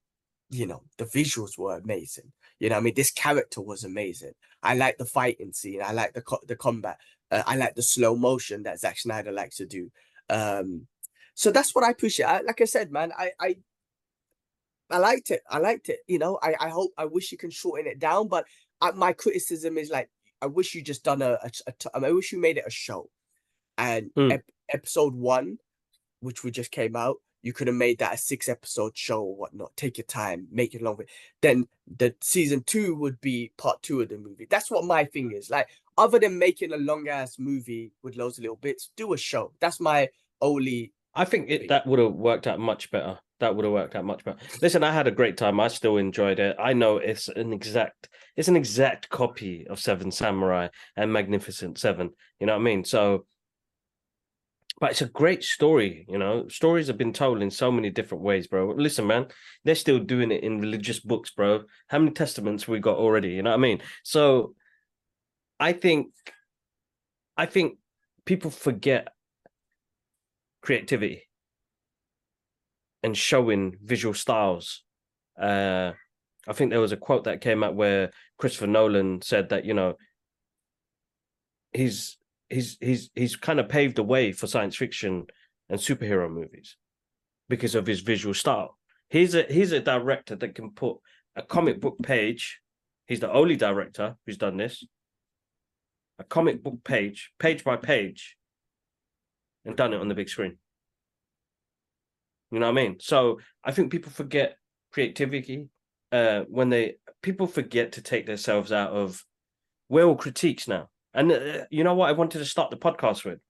you know, the visuals were amazing. You know, I mean, this character was amazing. I like the fighting scene. I like the co- the combat. Uh, I like the slow motion that Zack Snyder likes to do. Um, so that's what I appreciate. I, like I said, man, I, I I liked it. I liked it. You know, I, I hope I wish you can shorten it down, but I, my criticism is like I wish you just done a, a, a t- I wish you made it a show, and mm. ep- episode one, which we just came out, you could have made that a six episode show or whatnot. Take your time, make it longer. Then the season two would be part two of the movie. That's what my thing is. Like, other than making a long ass movie with loads of little bits, do a show. That's my only. I think it that would have worked out much better. That would have worked out much better. Listen, I had a great time. I still enjoyed it. I know it's an exact, it's an exact copy of Seven Samurai and Magnificent Seven. You know what I mean? So but it's a great story, you know. Stories have been told in so many different ways, bro. Listen, man, they're still doing it in religious books, bro. How many testaments we got already? You know what I mean? So I think I think people forget creativity and showing visual styles. Uh I think there was a quote that came out where Christopher Nolan said that, you know, he's he's he's he's kind of paved the way for science fiction and superhero movies because of his visual style. He's a he's a director that can put a comic book page. He's the only director who's done this. A comic book page, page by page, and done it on the big screen. You know what I mean? So I think people forget creativity uh, when they people forget to take themselves out of we're all critiques now. And uh, you know what I wanted to start the podcast with?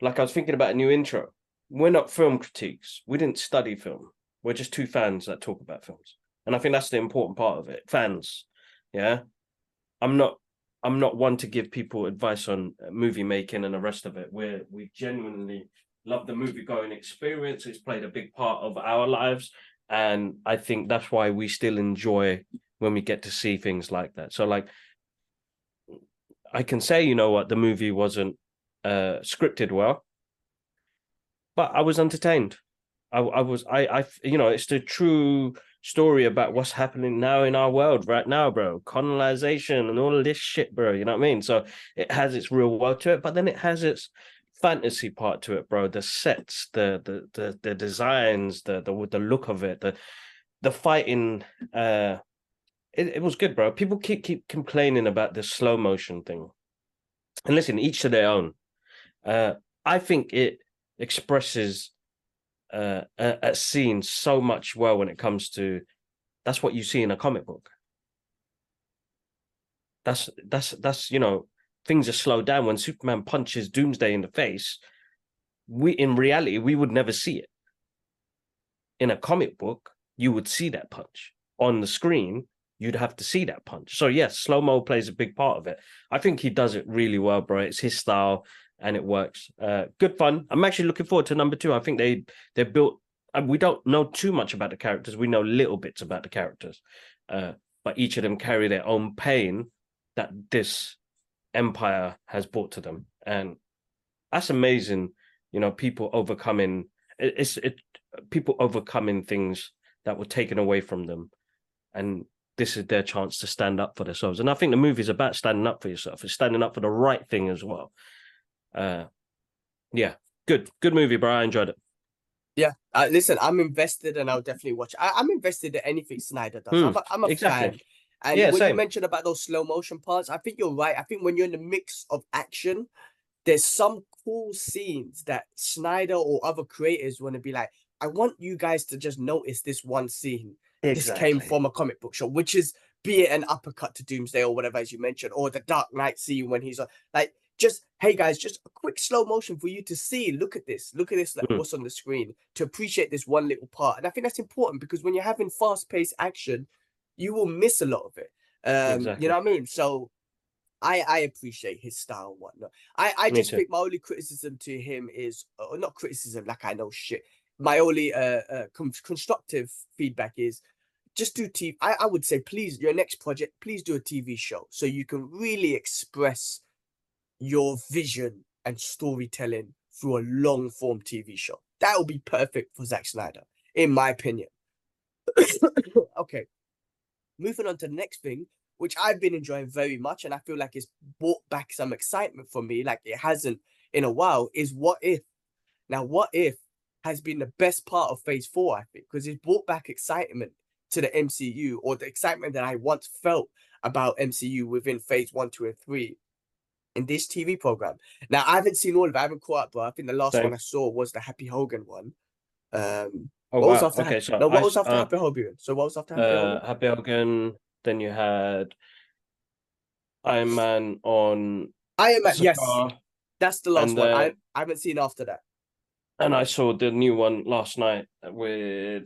Like I was thinking about a new intro. We're not film critiques. We didn't study film. We're just two fans that talk about films. And I think that's the important part of it. Fans. Yeah. I'm not I'm not one to give people advice on uh, movie making and the rest of it. We're we genuinely love the movie going experience. It's played a big part of our lives. And I think that's why we still enjoy when we get to see things like that. So like I can say, you know what, the movie wasn't uh, scripted well, but I was entertained. I, I was, I, I, you know, it's the true story about what's happening now in our world right now, bro. Colonization and all of this shit, bro. You know what I mean? So it has its real world to it, but then it has its fantasy part to it, bro. The sets, the the the, the designs, the the the look of it, the the fighting. Uh, it, it was good, bro. People keep keep complaining about the slow motion thing, and listen, each to their own. Uh, I think it expresses uh, a, a scene so much well when it comes to that's what you see in a comic book. That's that's that's you know things are slowed down when Superman punches Doomsday in the face. We in reality we would never see it. In a comic book, you would see that punch on the screen. You'd have to see that punch. So yes, slow mo plays a big part of it. I think he does it really well, bro. It's his style and it works. Uh, good fun. I'm actually looking forward to number two. I think they they built. We don't know too much about the characters. We know little bits about the characters, uh, but each of them carry their own pain that this empire has brought to them, and that's amazing. You know, people overcoming it's it people overcoming things that were taken away from them, and this is their chance to stand up for themselves. And I think the movie is about standing up for yourself. It's standing up for the right thing as well. Uh, yeah, good, good movie, bro. I enjoyed it. Yeah, uh, listen, I'm invested and I'll definitely watch. I, am invested in anything Snyder does. Hmm, I'm a, I'm a exactly. fan. And Yeah, when you mentioned about those slow motion parts, I think you're right. I think when you're in the mix of action, there's some cool scenes that Snyder or other creators want to be like, I want you guys to just notice this one scene. This came from a comic book show, which is be it an uppercut to Doomsday or whatever, as you mentioned, or the Dark Knight scene when he's on, like, just hey guys, just a quick slow motion for you to see. Look at this, look at this, like Mhm. what's on the screen to appreciate this one little part. And I think that's important because when you're having fast paced action, you will miss a lot of it. Um, Exactly. you know what I mean? So I I appreciate his style and whatnot. I I Me just too. think my only criticism to him is, or not criticism, like I know shit. My only uh, uh con- constructive feedback is just do TV. I, I would say, please, your next project, please do a TV show so you can really express your vision and storytelling through a long form TV show. That would be perfect for Zack Snyder, in my opinion. (coughs) okay, moving on to the next thing, which I've been enjoying very much, and I feel like it's brought back some excitement for me, like it hasn't in a while, is What If. Now, What If has been the best part of Phase Four, I think, because it brought back excitement to the MCU or the excitement that I once felt about MCU within Phase One, Two, and Three in this TV program. Now, I haven't seen all of it. I haven't caught up, but I think the last one I saw was the Happy Hogan one. Um, Oh what was after Okay, no, what I was after uh, Happy Hogan? So what was after Happy uh, Hogan? Happy Hogan. Then you had Iron Man on Iron Man. Yes, that's the last and one. I, I haven't seen after that. And I saw the new one last night with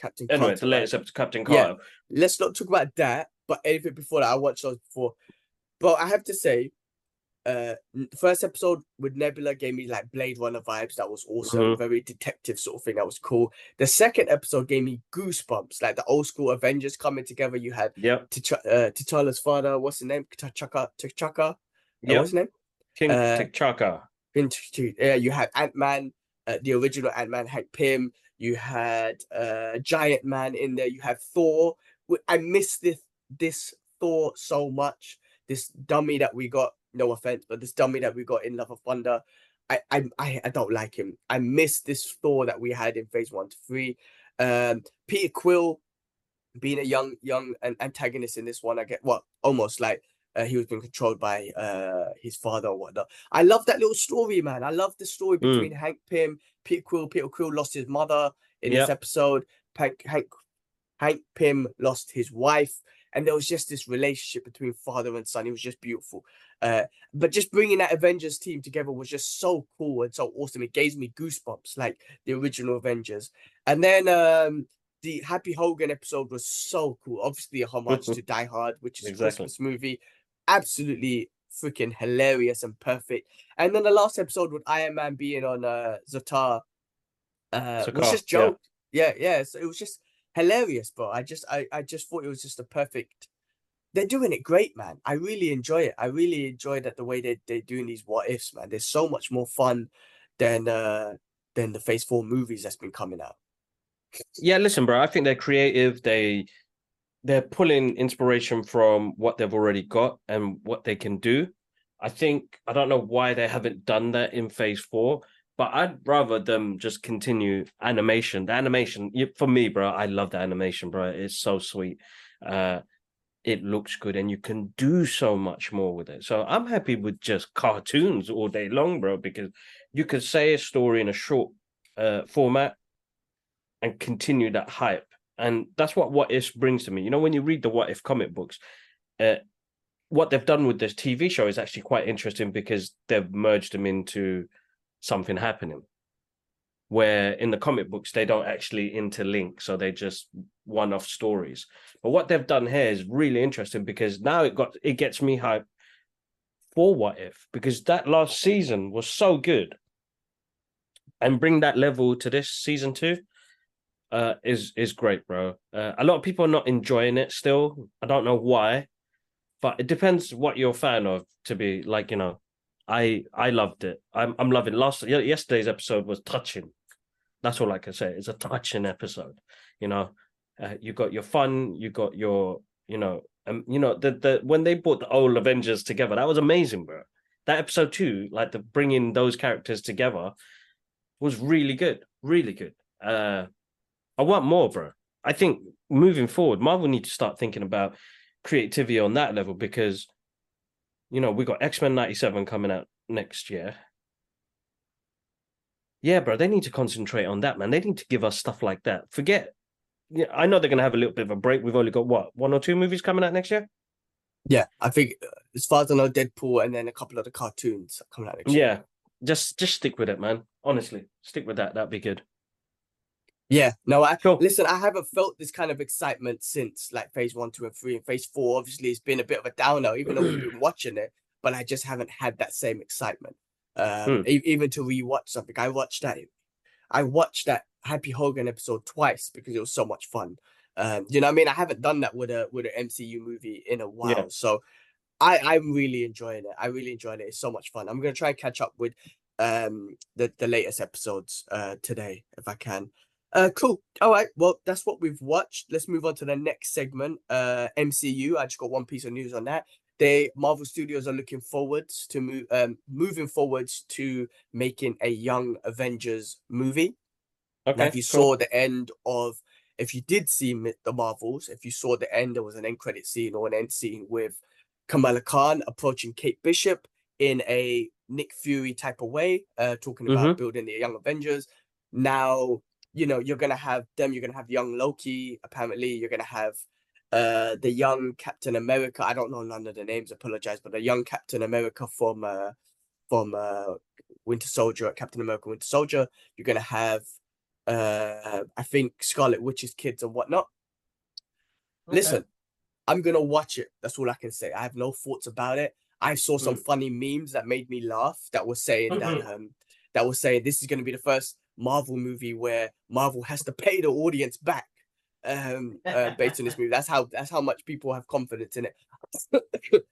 Captain. anyway Carter, the latest episode, Captain Yeah. Let's not talk about that, but anything before that, I watched those before. But I have to say, uh, first episode with Nebula gave me like Blade Runner vibes. That was awesome, Mhm. very detective sort of thing. That was cool. The second episode gave me goosebumps, like the old school Avengers coming together. You had Yep. T'Ch- uh, T'Challa's father. What's his name? T'Chaka. T'Chaka. Uh, Yep. What's his name? King uh, T'Chaka. Yeah, you had Ant Man, uh, the original Ant Man, Hank Pym. You had uh, Giant Man in there. You had Thor. I miss this this Thor so much. This dummy that we got. No offense, but this dummy that we got in Love of Thunder. I I I, don't like him. I miss this Thor that we had in Phase One to Three. Um, Peter Quill being a young young an antagonist in this one. I get what almost like uh, he was being controlled by uh his father or whatnot. I love that little story, man. I love the story Mm. between Hank Pym, Peter Quill. Peter Quill lost his mother in this episode. Hank Hank Hank Pym lost his wife, and there was just this relationship between father and son. It was just beautiful. Uh, but just bringing that Avengers team together was just so cool and so awesome. It gave me goosebumps, like the original Avengers. And then um, the Happy Hogan episode was so cool. Obviously, a homage (laughs) to Die Hard, which is a Christmas movie. Absolutely freaking hilarious and perfect. And then the last episode with Iron Man being on uh, Sakaar uh, was just yeah. joke. Yeah, yeah. So it was just hilarious, bro. I just, I, I just thought it was just a perfect. They're doing it great, man. I really enjoy it. I really enjoy that the way they they're doing these what ifs, man. They're so much more fun than uh than the Phase Four movies that's been coming out. Yeah, listen, bro. I think they're creative. They they're pulling inspiration from what they've already got and what they can do. I think I don't know why they haven't done that in phase four, but I'd rather them just continue animation. The animation for me, bro, I love the animation, bro. It's so sweet. Uh it looks good and you can do so much more with it. So I'm happy with just cartoons all day long, bro, because you could say a story in a short uh, format and continue that hype. And that's what What If brings to me. You know, when you read the What If comic books, uh, what they've done with this TV show is actually quite interesting because they've merged them into something happening. Where in the comic books they don't actually interlink, so they're just one-off stories. But what they've done here is really interesting because now it got it gets me hyped for What If because that last season was so good, and bring that level to this season two uh, is is great, bro. Uh, a lot of people are not enjoying it still. I don't know why, but it depends what you're a fan of. To be like, you know, I I loved it. I'm I'm loving. Last yesterday's episode was touching. That's all I can say. It's a touching episode. You know, uh, you got your fun. You got your you know um you know the the when they brought the old Avengers together, that was amazing, bro. That episode two, like the bringing those characters together, was really good. Really good. Uh I want more, bro. I think moving forward, Marvel need to start thinking about creativity on that level because, you know, we got X Men '97 coming out next year. Yeah, bro, they need to concentrate on that, man. They need to give us stuff like that. Forget. Yeah, I know they're gonna have a little bit of a break. We've only got what one or two movies coming out next year. Yeah, I think uh, as far as I know, Deadpool and then a couple of the cartoons coming out next year. Yeah, just just stick with it, man. Honestly, stick with that. That'd be good. Yeah, no, I cool. listen. I haven't felt this kind of excitement since like phase one, two, and three. And phase four, obviously, it's been a bit of a downer, even though we've (clears throat) been watching it. But I just haven't had that same excitement. Um, hmm. even to rewatch something, I watched that. I watched that Happy Hogan episode twice because it was so much fun. Um, you know, I mean, I haven't done that with a with an MCU movie in a while, yeah. so I I'm really enjoying it. I really enjoyed it. It's so much fun. I'm gonna try and catch up with um the the latest episodes uh today if I can. Uh, cool. All right. Well, that's what we've watched. Let's move on to the next segment. Uh, MCU. I just got one piece of news on that. They Marvel Studios are looking forwards to move, um, moving forwards to making a Young Avengers movie. Okay. Now, if you cool. saw the end of, if you did see the Marvels, if you saw the end, there was an end credit scene or an end scene with Kamala Khan approaching Kate Bishop in a Nick Fury type of way, uh, talking about mm-hmm. building the Young Avengers. Now you know, you're gonna have them, you're gonna have young Loki, apparently, you're gonna have uh the young Captain America. I don't know none of the names, apologize, but the young Captain America from uh from uh Winter Soldier, Captain America Winter Soldier. You're gonna have uh I think Scarlet Witch's kids and whatnot. Okay. Listen, I'm gonna watch it. That's all I can say. I have no thoughts about it. I saw some mm. funny memes that made me laugh that was saying mm-hmm. that um that was saying this is gonna be the first Marvel movie where Marvel has to pay the audience back um uh, based on this movie. That's how that's how much people have confidence in it. (laughs)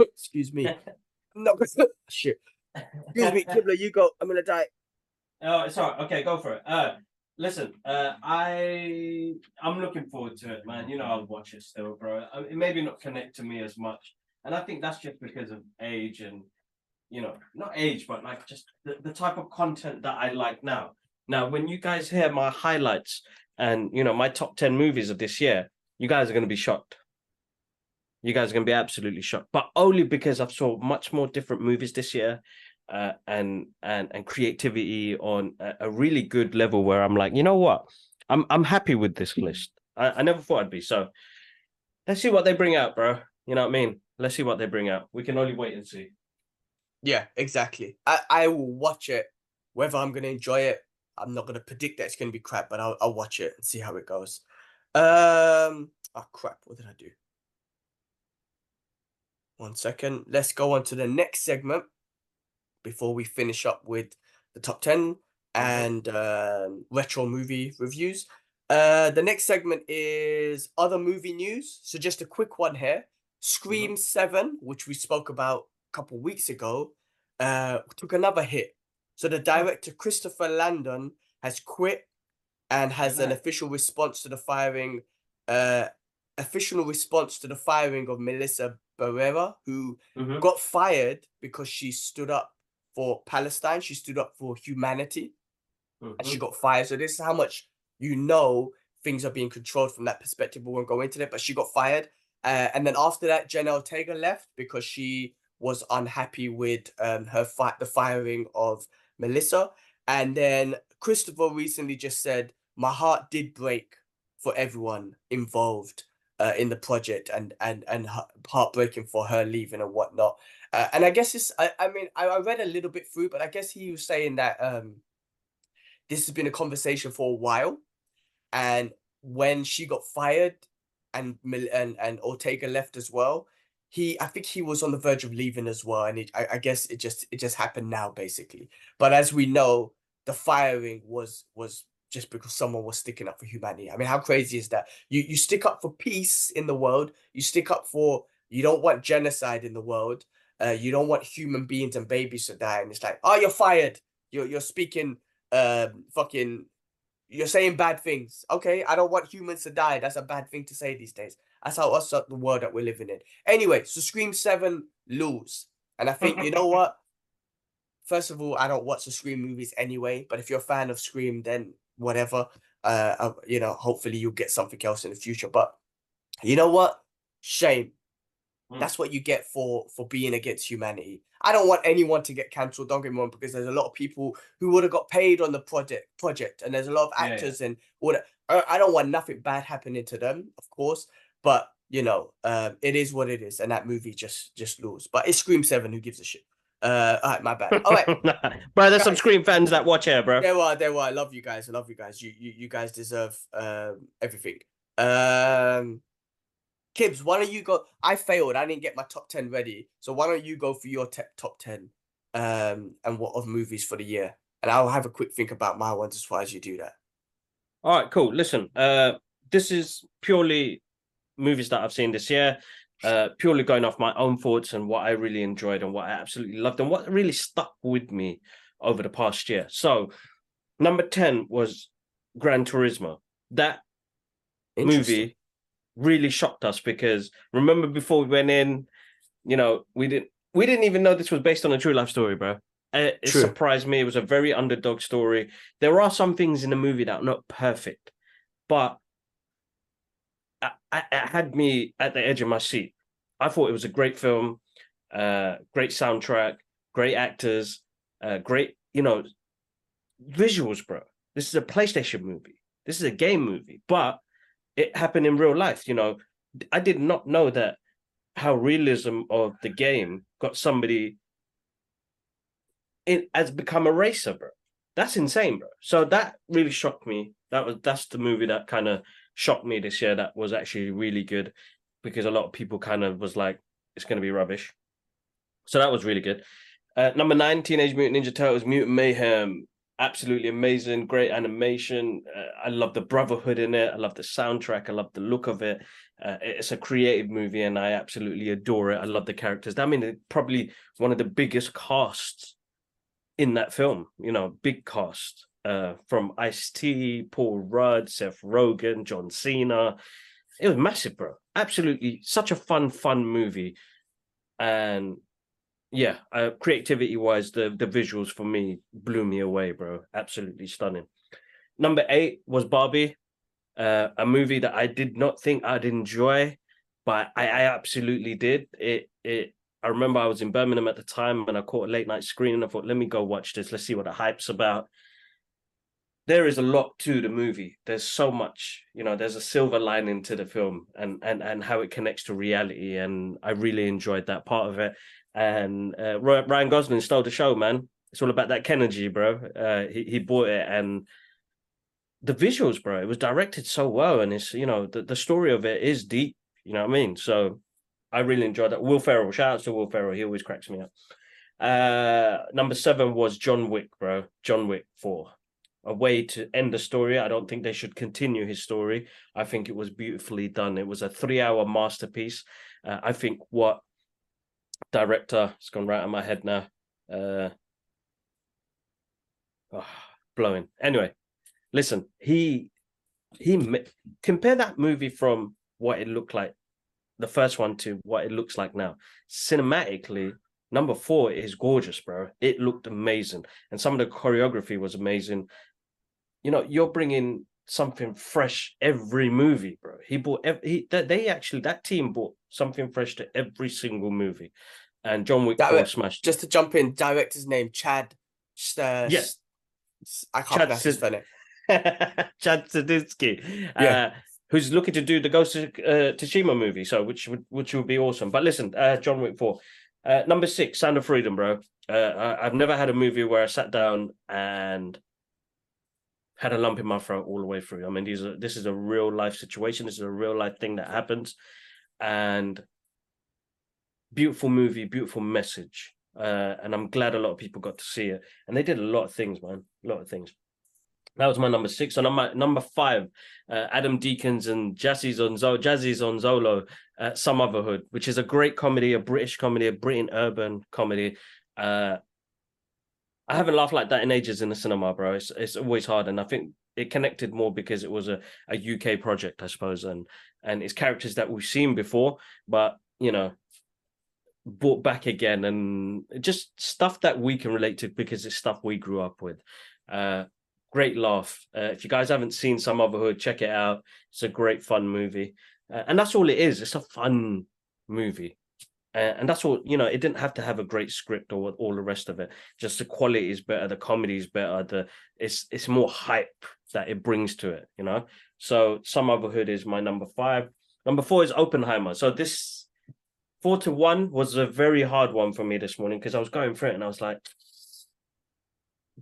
Excuse me. Gonna (laughs) shit. Excuse me, Kibler, you go. I'm gonna die. Oh, sorry. Okay, go for it. Uh listen, uh I I'm looking forward to it, man. You know I'll watch it still, bro. Uh, it maybe not connect to me as much. And I think that's just because of age and you know, not age, but like just the, the type of content that I like now. Now, when you guys hear my highlights and you know my top 10 movies of this year, you guys are going to be shocked. You guys are going to be absolutely shocked, but only because I've saw much more different movies this year, uh, and and and creativity on a, a, really good level where I'm like, you know what, I'm I'm happy with this list. I, I never thought I'd be so. Let's see what they bring out, bro. You know what I mean? Let's see what they bring out. We can only wait and see. Yeah, exactly. I, I will watch it. Whether I'm gonna enjoy it, I'm not gonna predict that it's gonna be crap, but I'll I'll watch it and see how it goes. Um oh crap, what did I do? One second. Let's go on to the next segment before we finish up with the top 10 and um, retro movie reviews. Uh, the next segment is other movie news. So just a quick one here. Scream mm-hmm. 7, which we spoke about couple weeks ago, uh, took another hit. So the director Christopher Landon has quit and has an official response to the firing uh, official response to the firing of Melissa Barrera, who Mhm. got fired because she stood up for Palestine. She stood up for humanity, and she Mhm. got fired. So this is how much you know things are being controlled from that perspective. We won't go into that, but she got fired. Uh, and then after that, Jenna Ortega left because she was unhappy with um, her fight, the firing of Melissa. And then Christopher recently just said, "My heart did break for everyone involved uh, in the project, and and and heartbreaking for her leaving and whatnot." Uh, and I guess it's, I, I mean, I, I read a little bit through, but I guess he was saying that um, this has been a conversation for a while, and when she got fired, and and and Ortega left as well, he I think he was on the verge of leaving as well, and it, I, I guess it just it just happened now basically. But as we know, the firing was was just because someone was sticking up for humanity. I mean, how crazy is that? You you stick up for peace in the world. You stick up for you don't want genocide in the world. Uh, you don't want human beings and babies to die, and it's like, oh, you're fired. You're you're speaking um fucking you're saying bad things. Okay, I don't want humans to die. That's a bad thing to say these days. That's how us the world that we're living in. Anyway, so Scream 7 lose. And I think you know what? First of all, I don't watch the Scream movies anyway, but if you're a fan of Scream, then whatever. Uh, uh you know, hopefully you'll get something else in the future. But you know what? Shame. Mm. That's what you get for for being against humanity. I don't want anyone to get cancelled. Don't get me wrong, because there's a lot of people who would have got paid on the project project, and there's a lot of Yeah, yeah. actors and. I I don't want nothing bad happening to them, of course. But you know, um, it is what it is, and that movie just just lose. But it's Scream Seven. Who gives a shit? Uh, all right, my bad. All right. (laughs) bro, there's some Scream fans that watch here, bro. There were, there were. I love you guys. I love you guys. You, you, you guys deserve um everything. Um, Kibs, why don't you go? I failed. I didn't get my top ten ready. So why don't you go for your te- top ten? Um, and what of movies for the year? And I'll have a quick think about my ones as far as you do that. All right, cool. Listen, uh, this is purely movies that I've seen this year. Uh, purely going off my own thoughts and what I really enjoyed and what I absolutely loved and what really stuck with me over the past year. So, number ten was Gran Turismo. That movie really shocked us because remember before we went in, you know, we didn't we didn't even know this was based on a true life story, bro. Uh, It, surprised me. It was a very underdog story. There are some things in the movie that are not perfect, but I, I, it had me at the edge of my seat. I thought it was a great film, uh, great soundtrack, great actors, uh, great, you know, visuals, bro. This is a PlayStation movie. This is a game movie, but it happened in real life. You know, I did not know that how realism of the game got somebody in has become a racer, bro. That's insane, bro. So that really shocked me. That was that's the movie that kind of shocked me this year. That was actually really good because a lot of people kind of was like, it's going to be rubbish. So that was really good. Uh, number nine, Teenage Mutant Ninja Turtles: Mutant Mayhem. Absolutely amazing, great animation. Uh, I love the brotherhood in it. I love the soundtrack. I love the look of it. Uh, it's a creative movie, and I absolutely adore it. I love the characters. I mean, probably one of the biggest casts in that film. You know, big cast uh, from Ice T, Paul Rudd, Seth Rogen, John Cena. It was massive, bro. Absolutely, such a fun, fun movie, and yeah, uh, creativity wise, the the visuals for me blew me away, bro. Absolutely stunning. Number eight was Barbie, uh, a movie that I did not think I'd enjoy, but I, I absolutely did. It it. I remember I was in Birmingham at the time and I caught a late night screening. And i thought, let me go watch this. Let's see what the hype's about. There is a lot to the movie. There's so much, you know. There's a silver lining to the film, and and and how it connects to reality. And I really enjoyed that part of it and uh, Ryan Gosling stole the show, man. It's all about that Kenergy, bro. Uh, he he bought it, and the visuals, bro. It was directed so well, and it's you know the, the story of it is deep. You know what I mean? So I really enjoyed that. Will Ferrell, shout out to Will Ferrell. He always cracks me up. Uh, number seven was John Wick, bro. John Wick four. A way to end the story. I don't think they should continue his story. I think it was beautifully done. It was a three-hour masterpiece. Uh, I think what director. It's gone right out of my head now. Uh, oh, blowing. Anyway, listen. He he compare that movie from what it looked like, the first one to what it looks like now. Cinematically, number four is gorgeous, bro. It looked amazing, and some of the choreography was amazing. You know, you're bringing something fresh every movie, bro. He bought every, he that they actually that team bought something fresh to every single movie, and John Wick That- smashed. Just to jump in, director's name Chad. Uh, Yeah. I can't Chad pronounce his surname. (laughs) Chad Sadinsky, Yeah. uh, who's looking to do the Ghost of uh, Tsushima movie, so which would which would be awesome. But listen, uh, John Wick four, uh, number six, Sound of Freedom, bro. Uh, I, I've never had a movie where I sat down and had a lump in my throat all the way through. I mean, these are this is a real life situation. This is a real life thing that happens, and beautiful movie, beautiful message. Uh, and I'm glad a lot of people got to see it. And they did a lot of things, man. A lot of things. That was my number six. And on my number five, uh, Adam Deacons and Jazzy's on Zo- Jazzie Zonzolo, uh, Sumotherhood, which is a great comedy, a British comedy, a Britain urban comedy. Uh, I haven't laughed like that in ages in the cinema, bro. It's it's always hard, and I think it connected more because it was a, a UK project, I suppose, and and it's characters that we've seen before, but you know, brought back again, and just stuff that we can relate to because it's stuff we grew up with. Uh, great laugh. Uh, if you guys haven't seen Sumotherhood, check it out. It's a great fun movie, uh, and that's all it is. It's a fun movie. Uh, and that's all you know it didn't have to have a great script or all the rest of it. Just the quality is better the comedy is better the it's it's more hype that it brings to it you know? So Sumotherhood is my number five. Number four is oppenheimer. So this four to one was a very hard one for me this morning because i was going through it and i was like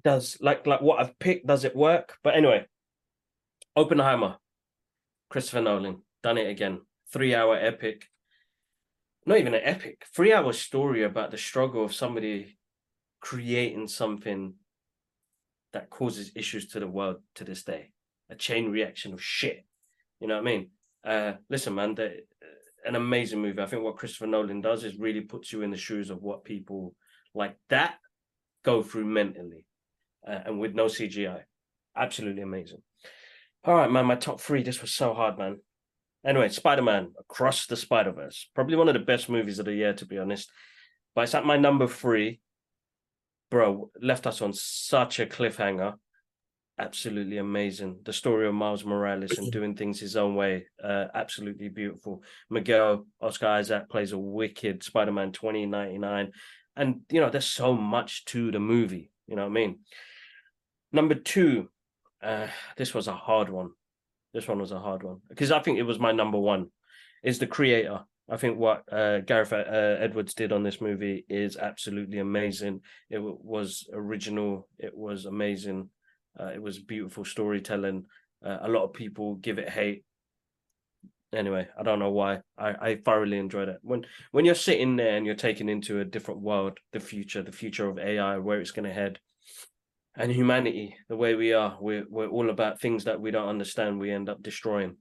does like like what i've picked does it work? But anyway oppenheimer christopher nolan done it again. Three hour epic not even an epic three hour story about the struggle of somebody creating something that causes issues to the world to this day. A chain reaction of shit. You know what i mean? Uh listen man the, an amazing movie. I think what christopher nolan does is really puts you in the shoes of what people like that go through mentally uh, and with no cgi absolutely amazing. All right man my top three. This was so hard man Anyway, Spider Man Across the Spider Verse. Probably one of the best movies of the year, to be honest. But it's at my number three. Bro, left us on such a cliffhanger. Absolutely amazing. The story of Miles Morales and doing things his own way. Uh, absolutely beautiful. Miguel Oscar Isaac plays a wicked Spider Man 2099. And, you know, there's so much to the movie. You know what I mean? Number two, uh, this was a hard one. This one was a hard one because I think it was my number one. Is the creator. I think what uh, Gareth uh, Edwards did on this movie is absolutely amazing. It w- was original. It was amazing. Uh, it was beautiful storytelling. Uh, a lot of people give it hate. Anyway, I don't know why. I, I thoroughly enjoyed it. When when you're sitting there and you're taken into a different world, the future, the future of AI, where it's going to head, and humanity the way we are we're, we're all about things that we don't understand we end up destroying.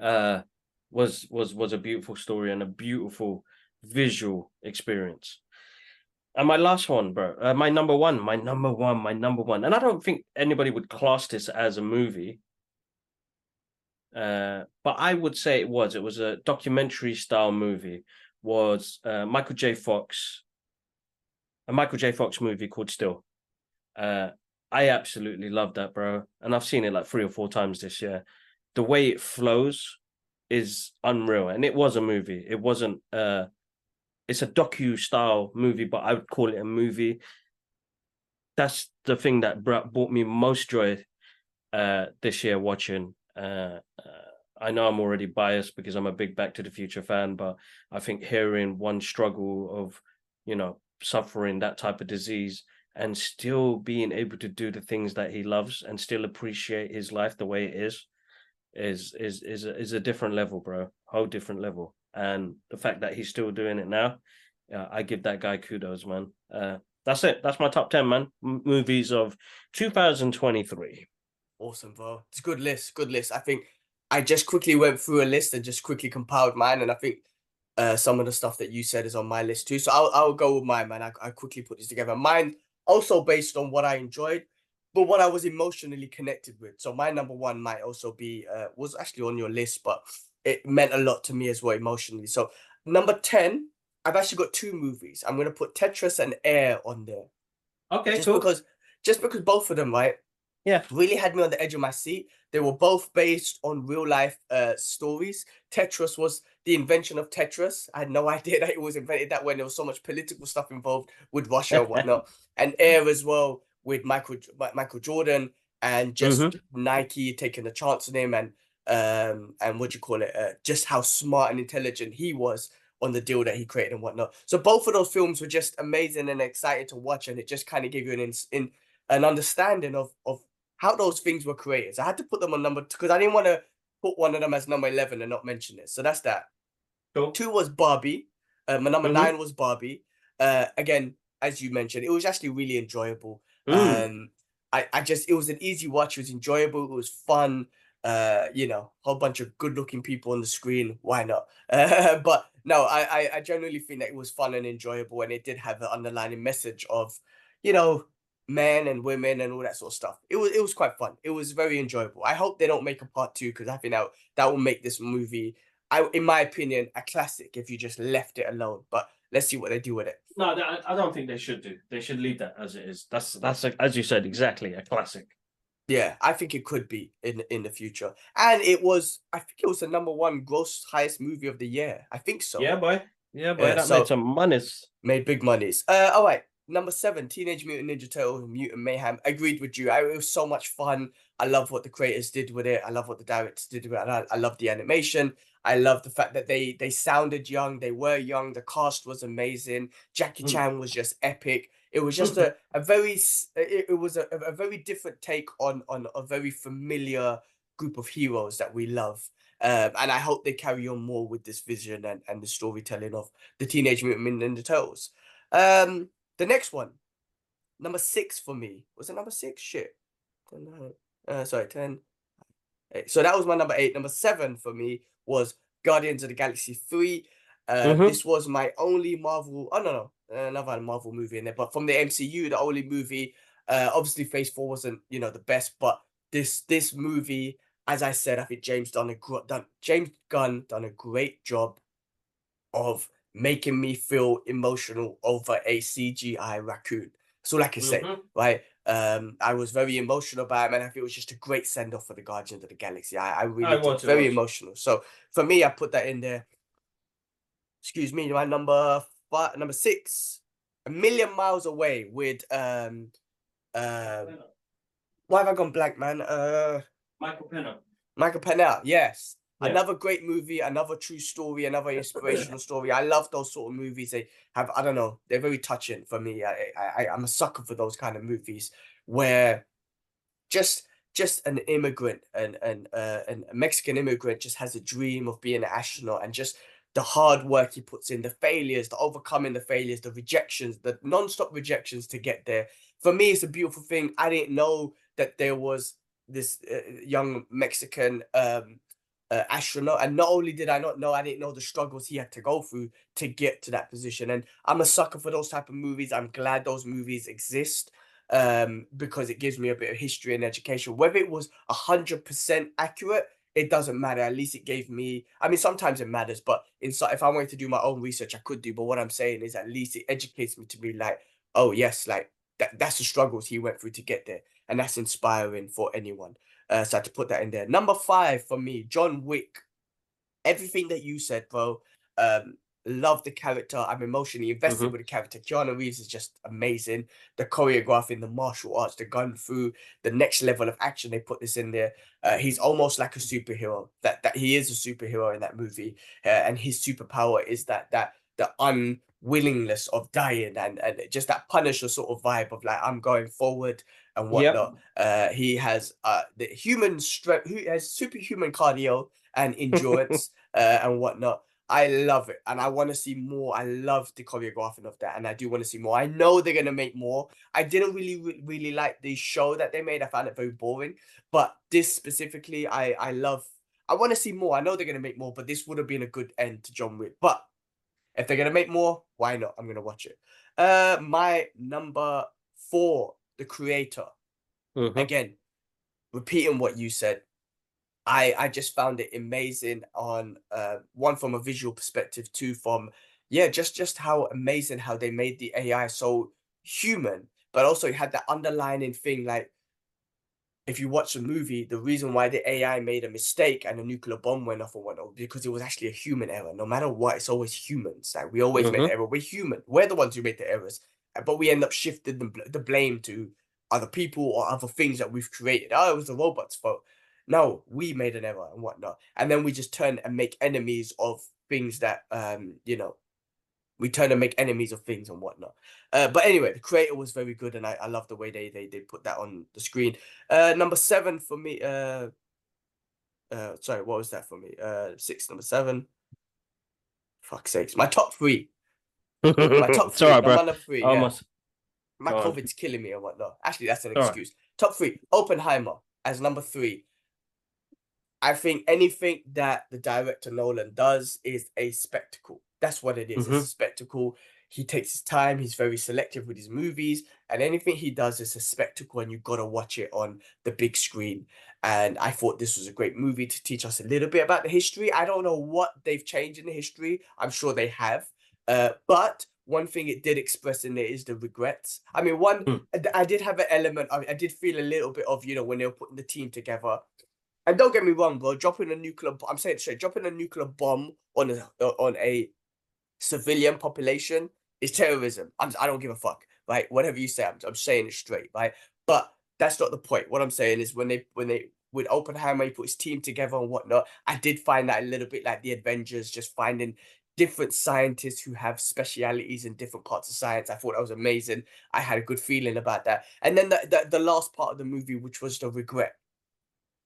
Uh was was was a beautiful story and a beautiful visual experience. And my last one bro uh, my number one my number one my number one. And i don't think anybody would class this as a movie. Uh but i would say it was it was a documentary style movie was uh, michael j. Fox a michael j. Fox movie called still uh, I absolutely love that, bro. And I've seen it like three or four times this year. The way it flows is unreal. And it was a movie. It wasn't uh it's a docu style movie, but I would call it a movie. That's the thing that brought, me most joy uh this year watching. Uh, uh I know I'm already biased because I'm a big Back to the Future fan, but I think hearing one struggle of, you know, suffering that type of disease and still being able to do the things that he loves and still appreciate his life the way it is is is is a, is a different level bro whole different level and the fact that he's still doing it now uh, i give that guy kudos man uh that's it that's my top 10 man M- movies of 2023 Awesome, bro. It's a good list. Good list. I think I just quickly went through a list and just quickly compiled mine, and I think uh, some of the stuff that you said is on my list too. So I'll I'll go with mine, man. I, I quickly put this together. Mine also based on what I enjoyed, but what I was emotionally connected with. So my number one might also be uh, was actually on your list, but it meant a lot to me as well emotionally. So number ten, I've actually got two movies. I'm gonna put Tetris and Air on there. Okay, just cool. because just because both of them, right? Yeah. Really had me on the edge of my seat. They were both based on real life uh stories. Tetris was the invention of Tetris. I had no (laughs) idea that it was invented that way. There was so much political stuff involved with Russia and whatnot. (laughs) and Air as well with Michael Mi- Michael Jordan and just Mhm. Nike taking a chance on him and um and what do you call it? Uh, just how smart and intelligent he was on the deal that he created and whatnot. So both of those films were just amazing and exciting to watch, and it just kind of gave you an ins- in an understanding of of how those things were created. So I had to put them on number because I didn't want to put one of them as number eleven and not mention it. So that's that. Cool. Two was Barbie. Uh, my number Mhm. nine was Barbie. Uh, again, as you mentioned, it was actually really enjoyable. Mm. Um, I, I just it was an easy watch. It was enjoyable. It was fun. Uh, you know, a whole bunch of good-looking people on the screen. Why not? Uh, (laughs) but no, I, I I genuinely think that it was fun and enjoyable, and it did have an underlying message of, you know, men and women and all that sort of stuff. It was it was quite fun. It was very enjoyable. I hope they don't make a part two because I think that that will make this movie, I in my opinion, a classic if you just left it alone. But let's see what they do with it. No, I don't think they should do. They should leave that as it is. That's that's a, as you said exactly a classic. Yeah, I think it could be in in the future. And it was, I think it was the number one gross highest movie of the year. I think so. Yeah, boy. Yeah, boy. Yeah, that so- made some monies. Made big monies. Uh, all right. Number seven, Teenage Mutant Ninja Turtles Mutant Mayhem. Agreed with you. I, it was so much fun. I love what the creators did with it. I love what the directors did with it. And I, I love the animation. I love the fact that they they sounded young. They were young. The cast was amazing. Jackie Mm. Chan was just epic. It was just a, (laughs) a very it, it was a, a very different take on on a very familiar group of heroes that we love. Um, and I hope they carry on more with this vision and, and the storytelling of the Teenage Mutant Ninja Turtles. Um, the next one, number six for me. Was it number six? Shit. Uh, sorry, 10. eight. So that was my number eight. Number seven for me was Guardians of the Galaxy 3. Uh, Mhm. This was my only Marvel. Oh, no, no. Another Marvel movie in there. But from the MCU, the only movie. Uh, obviously, Phase 4 wasn't, you know, the best. But this this movie, as I said, I think James done a gr- done James Gunn done a great job of making me feel emotional over a CGI raccoon. That's all I can say, Mhm. right? Um, I was very emotional about it, and I think it was just a great send off for the Guardians of the Galaxy. I, I really did, was, very was. emotional. So for me, I put that in there. Excuse me, my number five, number six, a million miles away with um um. Why have I gone blank, man? Uh. Michael Pena. Michael Pennell, yes. Yeah. Another great movie, another true story, another inspirational (laughs) story. I love those sort of movies. They have, I don't know, they're very touching for me. I, I, I'm a sucker for those kind of movies where just, just an immigrant and and uh, and a Mexican immigrant just has a dream of being an astronaut and just the hard work he puts in, the failures, the overcoming the failures, the rejections, the non-stop rejections to get there. For me, it's a beautiful thing. I didn't know that there was this uh, young Mexican um, uh, astronaut, and not only did I not know, I didn't know the struggles he had to go through to get to that position. And I'm a sucker for those type of movies. I'm glad those movies exist um, because it gives me a bit of history and education. Whether it was hundred percent accurate, it doesn't matter. At least it gave me. I mean, sometimes it matters, but inside, if I wanted to do my own research, I could do. But what I'm saying is, at least it educates me to be like, oh yes, like that. That's the struggles he went through to get there and that's inspiring for anyone. Uh, so I had to put that in there. Number five for me, John Wick. Everything that you said, bro. Um, love the character. I'm emotionally invested Mhm. with the character. Keanu Reeves is just amazing. The choreographing, the martial arts, the gun through, the next level of action. They put this in there. Uh, he's almost like a superhero. That that he is a superhero in that movie, uh, and his superpower is that that the unwillingness of dying and and just that Punisher sort of vibe of like I'm going forward and Yep. whatnot. Uh, he has uh the human strength. Who has superhuman cardio and endurance (laughs) uh, and whatnot. I love it, and I want to see more. I love the choreographing of that, and I do want to see more. I know they're gonna make more. I didn't really, really like the show that they made. I found it very boring. But this specifically, I, I love. I want to see more. I know they're gonna make more, but this would have been a good end to John Wick. But if they're gonna make more, why not? I'm gonna watch it. Uh, my number four, the creator Mhm. again, repeating what you said, I I just found it amazing on uh, one from a visual perspective, two from yeah, just just how amazing how they made the AI so human, but also it had that underlining thing like if you watch the movie, the reason why the AI made a mistake and a nuclear bomb went off or whatnot, because it was actually a human error. No matter what, it's always humans. Like we always mm-hmm. make error. We're human. We're the ones who make the errors, uh, but we end up shifting the, the blame to other people or other things that we've created. Oh, it was the robot's fault. No, we made an error and whatnot, and then we just turn and make enemies of things that um you know we turn and make enemies of things and whatnot. Uh, but anyway, the creator was very good, and I, I love the way they they they put that on the screen. Uh, number seven for me. Uh, uh, sorry, what was that for me? Uh, six, number seven. Fuck sakes, my top three. my top (laughs) three. Sorry, bro. Number three. Almost. Yeah. My Go COVID's on. killing me and whatnot. Actually, that's an excuse. Right. Top three. Oppenheimer as number three. I think anything that the director Nolan does is a spectacle. That's what it is. Mm-hmm. It's a spectacle. He takes his time. He's very selective with his movies, and anything he does is a spectacle, and you've got to watch it on the big screen. And I thought this was a great movie to teach us a little bit about the history. I don't know what they've changed in the history. I'm sure they have, uh, but one thing it did express in there is the regrets. I mean, one mm. I did have an element. I, I did feel a little bit of you know when they were putting the team together. And don't get me wrong, bro. Dropping a nuclear, I'm saying straight, dropping a nuclear bomb on a on a civilian population is terrorism. I'm, I don't give a fuck, right? Whatever you say, I'm, I'm saying it straight, right? But that's not the point. What I'm saying is when they when they with Oppenheimer, he put his team together and whatnot. I did find that a little bit like the Avengers, just finding different scientists who have specialities in different parts of science. I thought that was amazing. I had a good feeling about that. And then the, the, the last part of the movie, which was the regret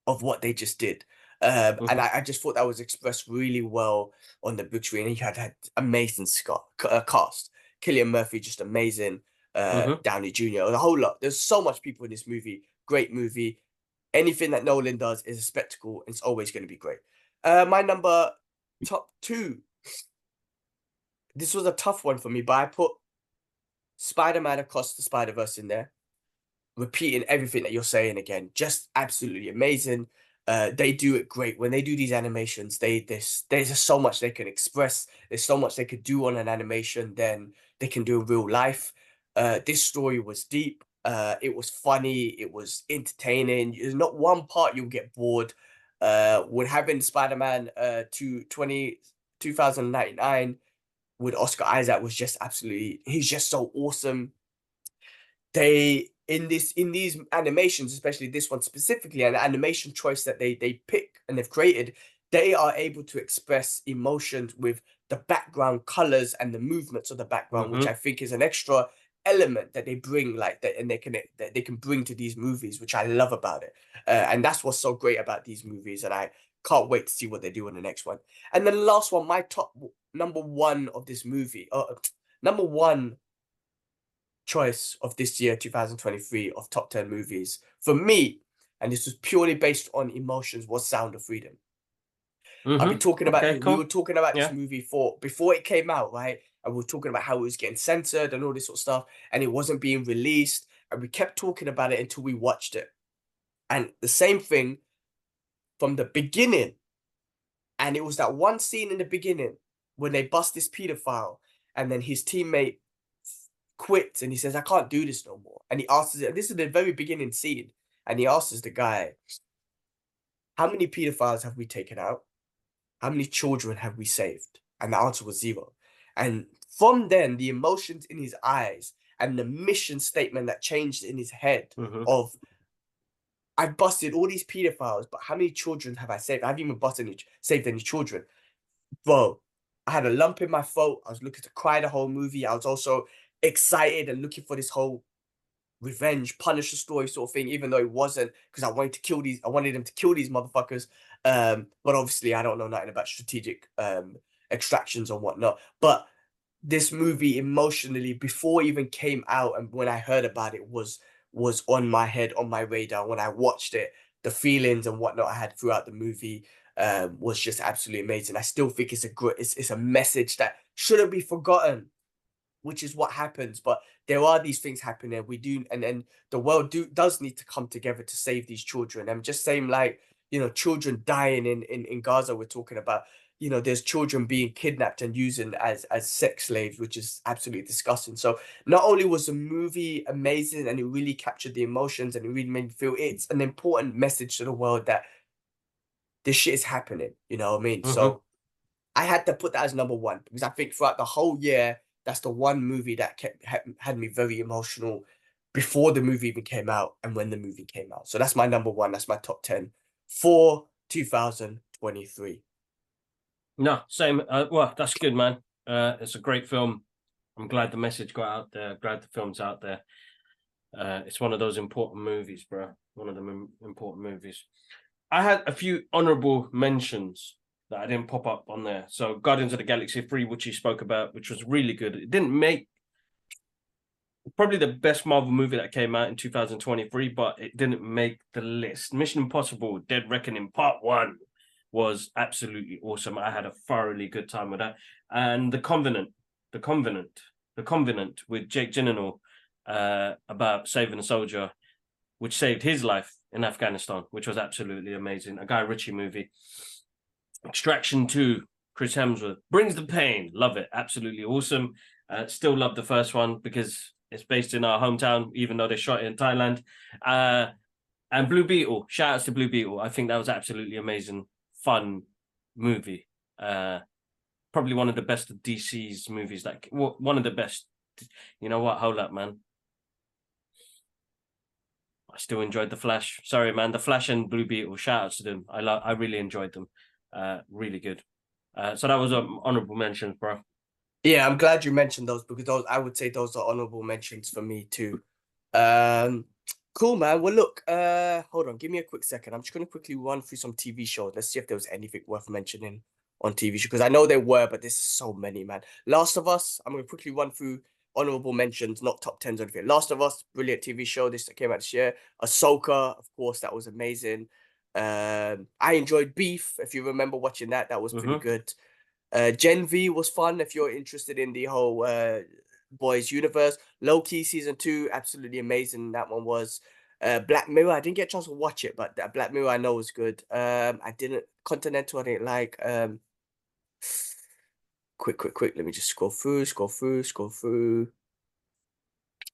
of what they just did. Um, mm-hmm. And I, I, just thought that was expressed really well on the big screen. And you had that amazing Scott, uh, cast. Cillian Murphy, just amazing. Uh, mm-hmm. Downey Jr., the whole lot. There's so much people in this movie. Great movie. Anything that Nolan does is a spectacle. It's always going to be great. Uh, my number top two. This was a tough one for me, but I put Spider Man Across the Spider Verse in there, repeating everything that you're saying again. Just absolutely amazing. Uh, they do it great when they do these animations. They this there's just so much they can express. There's so much they could do on an animation than they can do in real life. Uh, this story was deep. Uh, it was funny. It was entertaining. There's not one part you'll get bored. Uh, with having Spider-Man uh, to 20, 2099 with Oscar Isaac was just absolutely. He's just so awesome. They in this in these animations, especially this one specifically, an animation choice that they they pick and they've created, they are able to express emotions with the background colors and the movements of the background, mm-hmm. which I think is an extra element that they bring like that and they can that they can bring to these movies which i love about it uh, and that's what's so great about these movies and i can't wait to see what they do in the next one and then the last one my top number one of this movie uh, (tsk) number one choice of this year, 2023, of top 10 movies for me, and this was purely based on emotions, was Sound of Freedom. Mm-hmm. I've been talking about okay, cool. we were talking about yeah. this movie for before it came out, right? And we were talking about how it was getting censored and all this sort of stuff, and it wasn't being released. And we kept talking about it until we watched it. And the same thing from the beginning. And it was that one scene in the beginning when they bust this pedophile, and then his teammate quits and he says, I can't do this no more. And he asks, this is the very beginning scene, and he asks the guy, How many pedophiles have we taken out? How many children have we saved? And the answer was zero. And from then, the emotions in his eyes and the mission statement that changed in his head mm-hmm. of I've busted all these pedophiles, but how many children have I saved? I haven't even busted any, saved any children. Bro, I had a lump in my throat. I was looking to cry the whole movie. I was also excited and looking for this whole revenge punisher story sort of thing even though it wasn't because i wanted to kill these i wanted them to kill these motherfuckers. Um but obviously i don't know nothing about strategic um extractions and whatnot. But this movie emotionally before even came out and when i heard about it was was on my head on my radar. When i watched it the feelings and whatnot i had throughout the movie um, was just absolutely amazing. I still think it's a good it's, it's a message that shouldn't be forgotten which is what happens. But there are these things happening. We do, and then the world do does need to come together to save these children. I'm just saying, like you know, children dying in, in, in Gaza. We're talking about, you know, there's children being kidnapped and using as as sex slaves, which is absolutely disgusting. So not only was the movie amazing and it really captured the emotions and it really made me feel it's an important message to the world that this shit is happening. You know what I mean? Mhm. So I had to put that as number one because I think throughout the whole year, that's the one movie that kept had, me very emotional before the movie even came out and when the movie came out. So that's my number one. That's my top ten for 2023. No, same. Uh, well, that's good, man. Uh, it's a great film. I'm glad the message got out there. Glad the film's out there. Uh, it's one of those important movies, bro. One of the im- important movies. I had a few honorable mentions that I didn't pop up on there. So Guardians of the Galaxy 3, which you spoke about, which was really good. It didn't make probably the best Marvel movie that came out in 2023, but it didn't make the list. Mission Impossible Dead Reckoning Part 1 was absolutely awesome. I had a thoroughly good time with that. And The Covenant, The Covenant, The Covenant with Jake Gyllenhaal uh, about saving a soldier, which saved his life in Afghanistan, which was absolutely amazing. A Guy Ritchie movie. Extraction 2, Chris Hemsworth brings the pain. Love it. Absolutely awesome. Uh, still love the first one because it's based in our hometown, even though they shot it in Thailand. Uh, and Blue Beetle, shout outs to Blue Beetle. I think that was absolutely amazing, fun movie. Uh, probably one of the best of DC's movies. Like well, one of the best. You know what? Hold up, man. I still enjoyed the Flash. Sorry, man. The Flash and Blue Beetle. Shout outs to them. I love. I really enjoyed them. Uh, really good. Uh, so that was um, honorable mentions, bro. Yeah, I'm glad you mentioned those because those I would say those are honorable mentions for me too. Um, cool, man. Well, look, uh, hold on, give me a quick second. I'm just gonna quickly run through some TV shows. Let's see if there was anything worth mentioning on TV show because I know there were, but there's so many, man. Last of Us. I'm gonna quickly run through honorable mentions, not top tens or anything. Last of Us, brilliant TV show. This came out this year. Ahsoka, of course, that was amazing. Um, I enjoyed Beef. If you remember watching that, that was pretty Mhm. good. Uh, Gen V was fun if you're interested in the whole uh, boys universe. Loki season two, absolutely amazing. That one was. Uh, Black Mirror, I didn't get a chance to watch it, but that Black Mirror I know was good. Um, I didn't Continental, I didn't like. Um, quick, quick, quick. Let me just scroll through, scroll through, scroll through.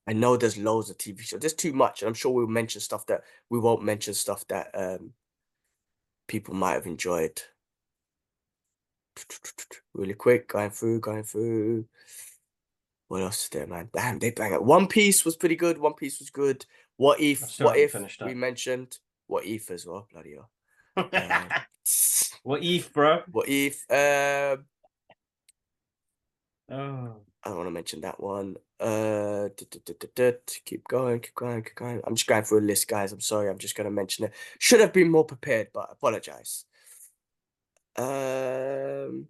I know there's loads of TV shows. There's too much, and I'm sure we'll mention stuff that we won't mention stuff that um people might have enjoyed. (tsk) Really quick, going through, going through. What else is there, man? Damn, they bang it. One Piece was pretty good. One Piece was good. What if? What if we that. mentioned? What if as well? Bloody hell. Um, (laughs) (laughs) what if, bro? what if? Um, Oh, I don't want to mention that one. Uh, keep going, keep going, keep going. I'm just going through a list, guys. I'm sorry. I'm just going to mention it. Should have been more prepared, but I apologize. Um,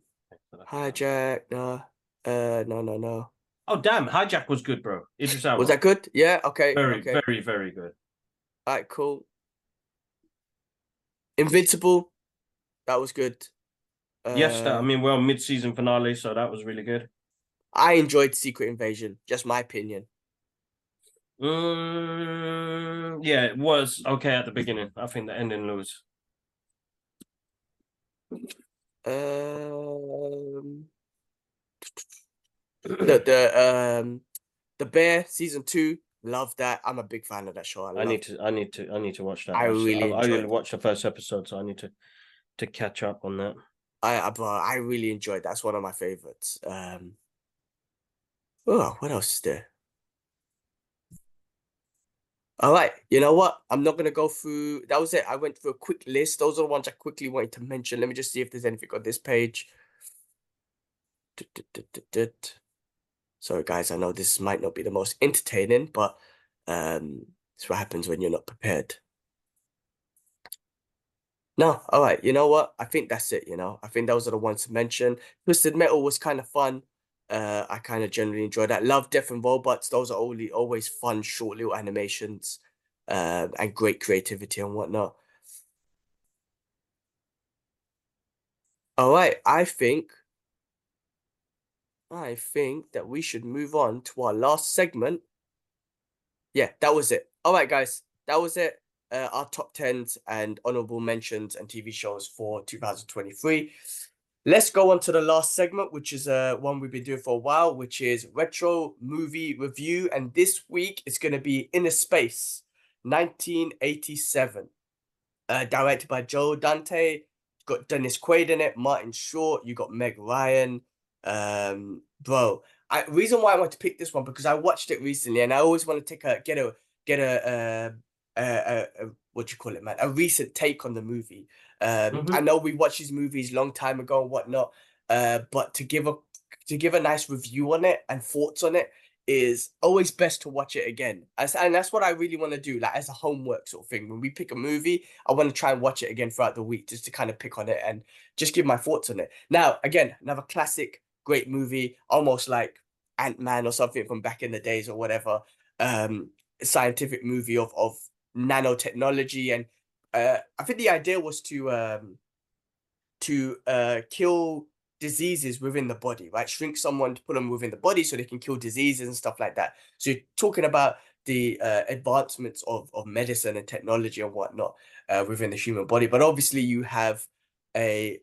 hijack. No. Uh, no, no, no. Oh damn, hijack was good, bro. Idris Elba. Was that good? Yeah. Okay. very, okay. very, very good. All right. Cool. Invincible. That was good. yes, that, I Uh, mean we're mid-season finale, so that was really good. I enjoyed Secret Invasion. Just my opinion. Mm, yeah, it was okay at the beginning. I think the ending lose. Um, (clears throat) the the um the Bear season two. Love that. I'm a big fan of that show. I, I need to, I need to, I need to watch that. I really I, I only watched the first episode, so I need to, to catch up on that. I I, bro, I really enjoyed. That's one of my favorites. Um. Oh, what else is there? All right, you know what? I'm not gonna go through. That was it. I went through a quick list. Those are the ones I quickly wanted to mention. Let me just see if there's anything on this page. Sorry, guys. I know this might not be the most entertaining, but um, it's what happens when you're not prepared. No, all right. You know what? I think that's it. You know, I think those are the ones to mention. Twisted Metal was kind of fun. Uh, I kind of generally enjoy that. Love, Death and Robots. Those are only always fun, short little animations, um, and great creativity and whatnot. All right, I think, I think that we should move on to our last segment. Yeah, that was it. All right, guys, that was it. uh, our top tens and honorable mentions and TV shows for 2023. Let's go on to the last segment, which is uh, one we've been doing for a while, which is retro movie review. And this week it's going to be Innerspace, 1987, uh, directed by Joe Dante. Got Dennis Quaid in it, Martin Short. You got Meg Ryan. Um, bro, I reason why I want to pick this one because I watched it recently, and I always want to take a get a get a, a, a, a what you call it, man, a recent take on the movie. Um, mm-hmm. I know we watched these movies long time ago and whatnot, uh, but to give a to give a nice review on it and thoughts on it is always best to watch it again. As, and that's what I really want to do, like as a homework sort of thing. When we pick a movie, I want to try and watch it again throughout the week just to kind of pick on it and just give my thoughts on it. Now, again, another classic, great movie, almost like Ant Man or something from back in the days or whatever. Um, scientific movie of of nanotechnology and uh, I think the idea was to um, to uh, kill diseases within the body, right? Shrink someone to put them within the body so they can kill diseases and stuff like that. So you're talking about the uh, advancements of, of medicine and technology and whatnot uh, within the human body. But obviously you have a,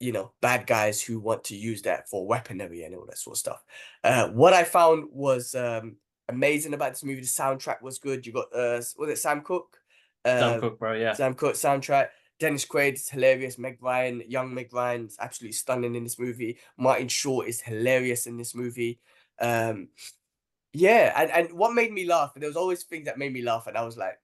you know, bad guys who want to use that for weaponry and all that sort of stuff. Uh, what I found was um, amazing about this movie. The soundtrack was good. You got, uh, was it Sam Cooke? Sam uh, Cooke, bro. Yeah. Sam Cooke soundtrack. Dennis Quaid is hilarious. Meg Ryan, young Meg Ryan, is absolutely stunning in this movie. Martin Short is hilarious in this movie. Um, yeah, and, and what made me laugh, there was always things that made me laugh, and I was like,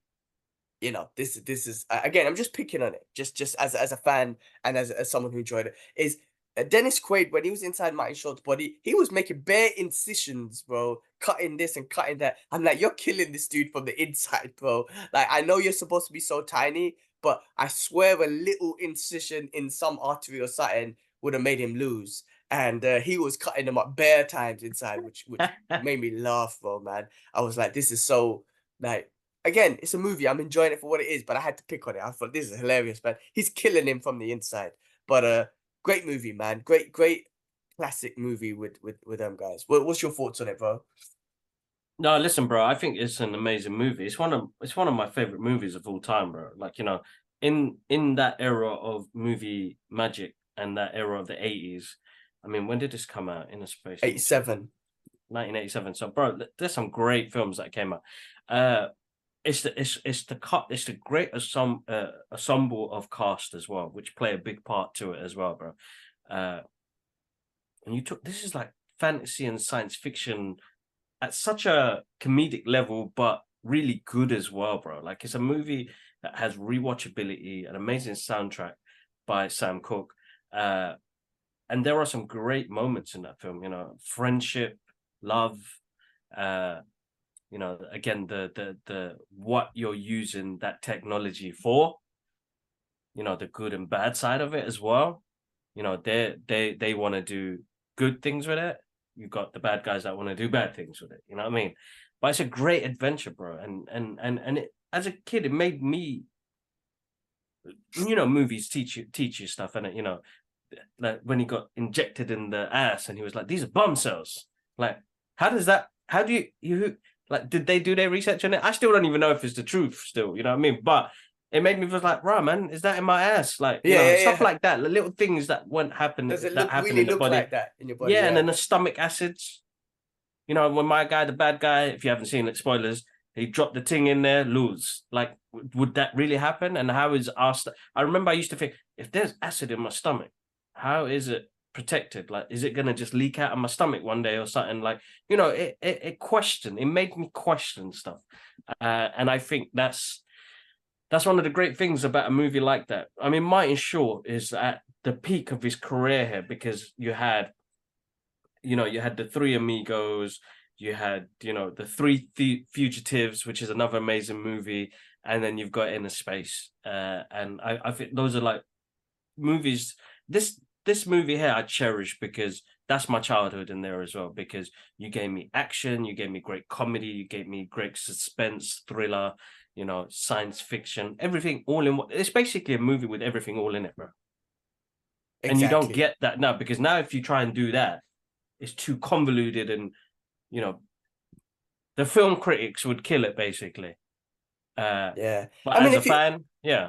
you know, this this is again, I'm just picking on it, just just as as a fan and as, as someone who enjoyed it. Is uh, Dennis Quaid, when he was inside Martin Short's body, he was making bare incisions, bro, cutting this and cutting that. I'm like, you're killing this dude from the inside, bro. Like, I know you're supposed to be so tiny, but I swear a little incision in some artery or something would have made him lose. And uh, he was cutting them up bare times inside, which which (laughs) made me laugh, bro, man. I was like, this is so like again, it's a movie. I'm enjoying it for what it is, but I had to pick on it. I thought this is hilarious, man. He's killing him from the inside. But uh great movie, man. Great, great classic movie with with with them guys. What, what's your thoughts on it, bro? No, listen, bro. I think it's an amazing movie. It's one of it's one of my favorite movies of all time, bro. Like you know, in in that era of movie magic and that era of the eighties. I mean, when did this come out? Innerspace. Eighty seven. 1987. So, bro, there's some great films that came out. Uh, it's the it's it's the cut it's the great assum, uh, ensemble of cast as well, which play a big part to it as well, bro. Uh, and you took this is like fantasy and science fiction at such a comedic level, but really good as well, bro. Like it's a movie that has rewatchability, an amazing soundtrack by Sam Cooke. Uh, and there are some great moments in that film, you know, friendship, love, uh, you know again the the the what you're using that technology for you know the good and bad side of it as well. You know they they they want to do good things with it. You've got the bad guys that want to do bad things with it you know what i mean? But it's a great adventure bro and and and and it, as a kid it made me you know movies teach you teach you stuff and you know like when he got injected in the ass and he was like these are bomb cells. Like how does that how do you you like, did they do their research on it? I still don't even know if it's the truth. Still, you know what I mean? But it made me feel like, right, man, is that in my ass? Like, yeah, know, yeah stuff yeah. like that, the little things that won't happen. Does it that look, happen really in the look body. like that in your body? Yeah, yeah, and then the stomach acids. You know, when my guy, the bad guy, if you haven't seen it, spoilers, he dropped the thing in there, lose. Like, would that really happen? And how is our? St- I remember I used to think, if there's acid in my stomach, how is it protected? Like, is it gonna just leak out of my stomach one day or something? Like, you know, it it, it questioned. It made me question stuff, uh, and I think that's that's one of the great things about a movie like that. I mean, Martin Short is at the peak of his career here because you had, you know, you had the Three Amigos, you had, you know, the Three Fugitives, which is another amazing movie, and then you've got Innerspace, uh, and I I think those are like movies. This this movie here I cherish because that's my childhood in there as well. Because you gave me action, you gave me great comedy, you gave me great suspense, thriller, you know, science fiction, everything all in one. It's basically a movie with everything all in it, bro. Exactly. And you don't get that now because now if you try and do that, it's too convoluted and you know the film critics would kill it basically. Uh, Yeah. but I mean, as a if you- fan, yeah,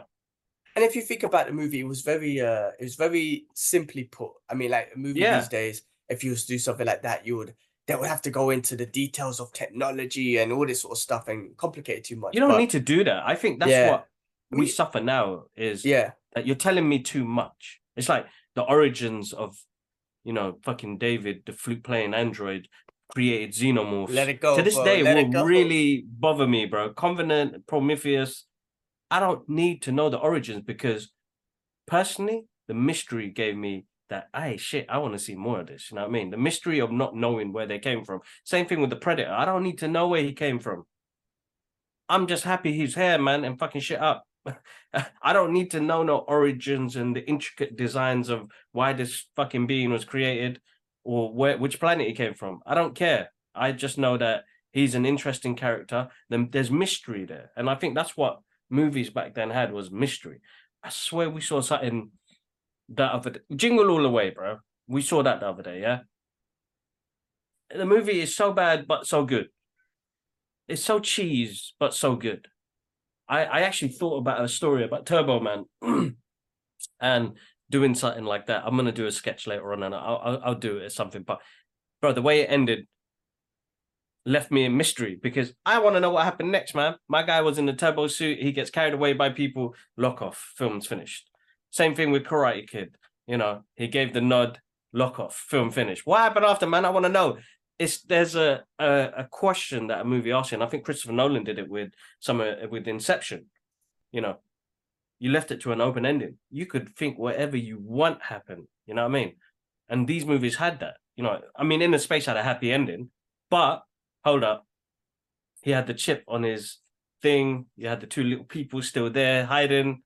And if you think about the movie, it was very uh it was very simply put. I mean, like a movie Yeah. these days, if you was to do something like that, you would they would have to go into the details of technology and all this sort of stuff and complicate it too much. you don't but- need to do that. I think that's Yeah. what we We- suffer now is Yeah. that you're telling me too much. It's like the origins of, you know, fucking David, the flute playing android, created xenomorphs. Let it go. to this bro, day, let will really bother me, bro. Covenant, Prometheus. I don't need to know the origins because personally, the mystery gave me that, hey, shit, I want to see more of this. You know what I mean? The mystery of not knowing where they came from. Same thing with the Predator. I don't need to know where he came from. I'm just happy he's here, man, and fucking shit up. (laughs) I don't need to know no origins and the intricate designs of why this fucking being was created or where which planet he came from. I don't care. I just know that he's an interesting character. Then there's mystery there, and I think that's what movies back then had was mystery. I swear we saw something that other day. Jingle All the Way, bro. We saw that the other day, yeah. The movie is so bad but so good. It's so cheese but so good. I, I actually thought about a story about Turbo Man (clears throat) and doing something like that. I'm gonna do a sketch later on, and I'll I'll, I'll do it as something. But bro, the way it ended left me in mystery because I want to know what happened next, man. My guy was in the turbo suit. He gets carried away by people. Lock off. Film's finished. Same thing with Karate Kid. You know, he gave the nod. Lock off. Film finished. What happened after, man? I want to know. It's there's a, a a question that a movie asks, you, and I think Christopher Nolan did it with some with Inception. You know, you left it to an open ending. You could think whatever you want happen. You know what I mean? And these movies had that. You know, I mean, In the Space had a happy ending, but hold up, he had the chip on his thing. You had the two little people still there hiding.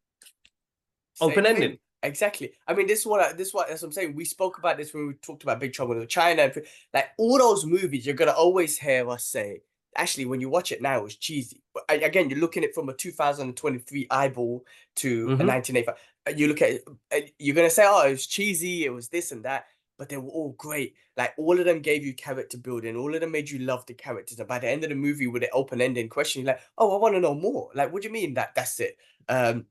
Open ending. Exactly. I mean, this is what I, this is what, as I'm saying. We spoke about this when we talked about Big Trouble in China. and Like all those movies, you're gonna always hear us say. Actually, when you watch it now, it's cheesy. But again, you're looking at it from a 2023 eyeball to a Mhm. 1985. Uh, You look at it, uh, you're gonna say, "Oh, it was cheesy. It was this and that." But they were all great. Like all of them gave you character building. All of them made you love the characters. And by the end of the movie, with the open ending question, you're like, "Oh, I want to know more." Like, what do you mean that that's it? Um,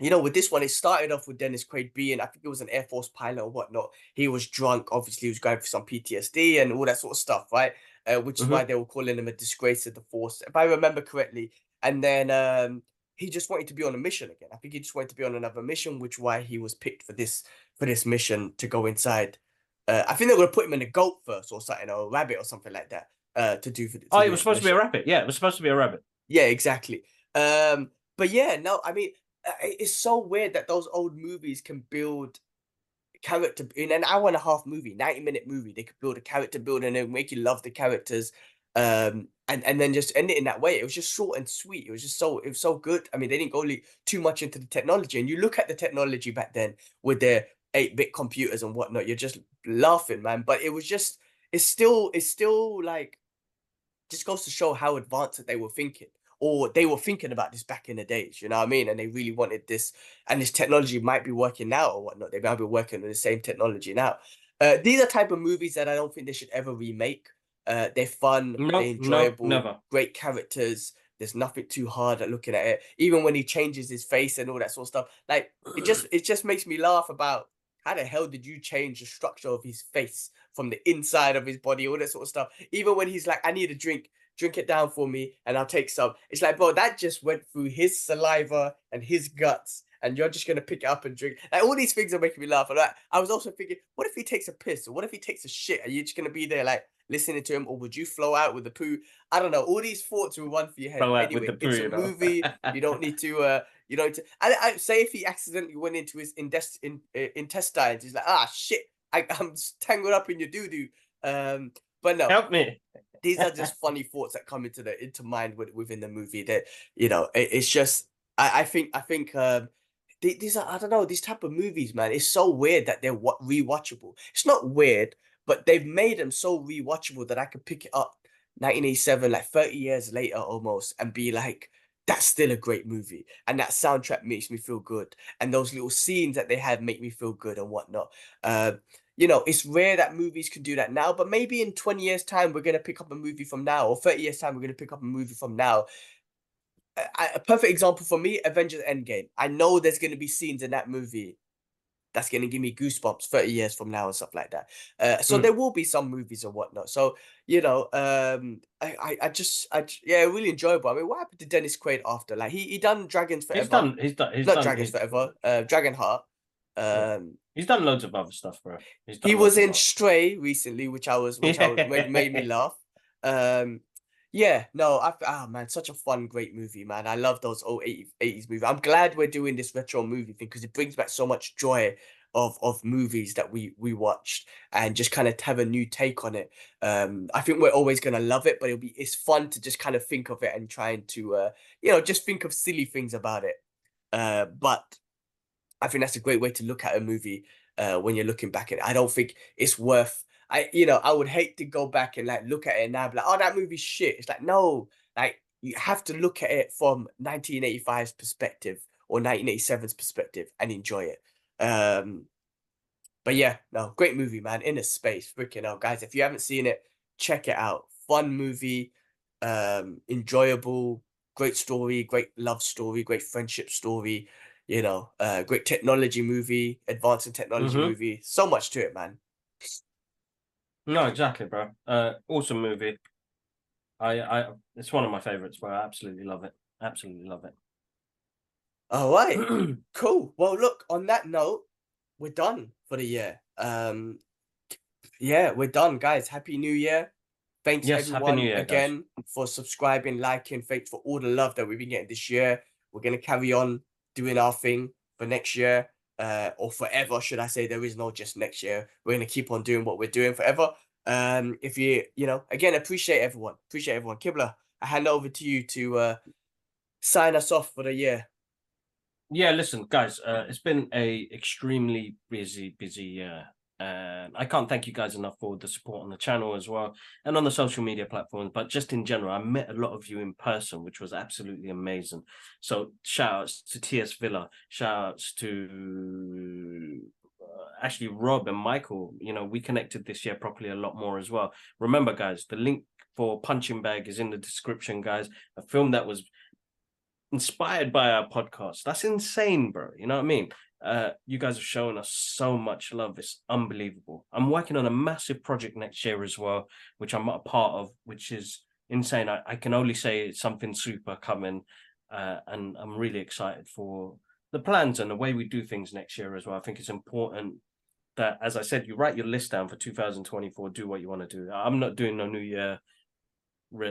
you know, with this one, it started off with Dennis Quaid being, I think it was an Air Force pilot or whatnot. He was drunk, obviously, he was going for some PTSD and all that sort of stuff, right? Uh, which is Mhm. why they were calling him a disgrace of the force, if I remember correctly. And then um, he just wanted to be on a mission again. I think he just wanted to be on another mission, which why he was picked for this for this mission to go inside. Uh, I think they were gonna put him in a goat first or something, or a rabbit or something like that. Uh, to do for. to Oh, it was supposed to be a rabbit. Yeah, it was supposed to be a rabbit. Yeah, exactly. Um, but yeah, no, I mean, uh, it's so weird that those old movies can build character in an hour and a half movie, 90 minute movie. They could build a character building and make you love the characters. Um, and, and then just end it in that way. It was just short and sweet. It was just so it was so good. I mean, they didn't go too much into the technology. And you look at the technology back then with their 8-bit computers and whatnot, you're just laughing, man. But it was just it's still it's still like just goes to show how advanced that they were thinking or they were thinking about this back in the days you know what i mean? And they really wanted this and this technology might be working now or whatnot. They might be working on the same technology now. Uh, these are type of movies that i don't think they should ever remake. Uh, they're fun No, they're no, enjoyable never. great characters. There's nothing too hard at looking at it. Even when he changes his face and all that sort of stuff like it just it just makes me laugh about how the hell did you change the structure of his face from the inside of his body, all that sort of stuff. Even when he's like, I need a drink, drink it down for me, and I'll take some. It's like, bro, that just went through his saliva and his guts, and you're just gonna pick it up and drink. Like all these things are making me laugh. And I, I was also thinking, what if he takes a piss, or what if he takes a shit? Are you just gonna be there like listening to him, or would you flow out with the poo? I don't know. All these thoughts will run through your head. Flow But out with anyway, the it's a you know. movie. You don't need to. uh you know, to, I, I say if he accidentally went into his in, uh, intestines, he's like, ah, shit, I, I'm tangled up in your doo doo. Um, but no, Help me. these are just (laughs) funny thoughts that come into the into mind with, within the movie. That you know, it, it's just, I, I think, I think, um, these are, I don't know, these type of movies, man. It's so weird that they're wa- rewatchable. It's not weird, but they've made them so rewatchable that I could pick it up 1987, like 30 years later almost, and be like, that's still a great movie. And that soundtrack makes me feel good. And those little scenes that they have make me feel good and whatnot. Uh, you know, it's rare that movies can do that now, but maybe in 20 years' time, we're going to pick up a movie from now, or 30 years' time, we're going to pick up a movie from now a, a perfect example for me, Avengers Endgame. I know there's going to be scenes in that movie that's going to give me goosebumps 30 years from now and stuff like that. Uh, so Mm. there will be some movies and whatnot. So you know, um, I, I, I just, I, yeah, really enjoyable. I mean, what happened to Dennis Quaid after? Like he, he done Dragons Forever. He's done. He's done. He's not done. Dragons he's, Forever. Uh, Dragonheart. Yeah. Um, he's done loads of other stuff, bro. He was in Stray recently, which I was, which I was, made, made me (laughs) laugh. Um, yeah, no, I, ah, man, such a fun, great movie, man. I love those old 80s, 80s movies. I'm glad we're doing this retro movie thing because it brings back so much joy of of movies that we we watched and just kind of have a new take on it. Um, I think we're always gonna love it, but it'll be it's fun to just kind of think of it and trying to uh, you know, just think of silly things about it. Uh, but I think that's a great way to look at a movie uh, when you're looking back at it. I don't think it's worth. I you know I would hate to go back and like look at it now, like, oh that movie's shit. It's like no, like you have to look at it from 1985's perspective or 1987's perspective and enjoy it. Um, but yeah, no, great movie, man. Innerspace, freaking out, guys. If you haven't seen it, check it out. Fun movie, um, enjoyable, great story, great love story, great friendship story. You know, uh, great technology movie, advancing technology Mhm. movie. So much to it, man. No, exactly, bro. Uh, awesome movie. I, I, it's one of my favorites, bro. I absolutely love it. Absolutely love it. All right. (clears throat) Cool. Well, look, on that note, we're done for the year. Um yeah, we're done, guys. Happy New Year. Thanks Yes, everyone Year, guys. again for subscribing, liking, thanks for all the love that we've been getting this year. We're gonna carry on doing our thing for next year. Uh or forever, should I say. There is no just next year. We're gonna keep on doing what we're doing forever. Um, if you, you know, again, appreciate everyone. Appreciate everyone. Kibler, I hand over to you to uh sign us off for the year. Yeah, listen, guys, uh, it's been a extremely busy, busy year. Um, I can't thank you guys enough for the support on the channel as well and on the social media platforms. But just in general, I met a lot of you in person, which was absolutely amazing. So shout outs to TS Villa, shout outs to uh, actually Rob and Michael. You know, we connected this year properly a lot more as well. Remember, guys, the link for Punching Bag is in the description, guys. A film that was inspired by our podcast. That's insane, bro. You know what I mean? Uh, you guys have shown us so much love. It's unbelievable. I'm working on a massive project next year as well, which I'm a part of, which is insane. I, I can only say it's something super coming, uh, and I'm really excited for the plans and the way we do things next year as well. I think it's important that, as I said, you write your list down for 2024. Do what you want to do. I'm not doing no New Year.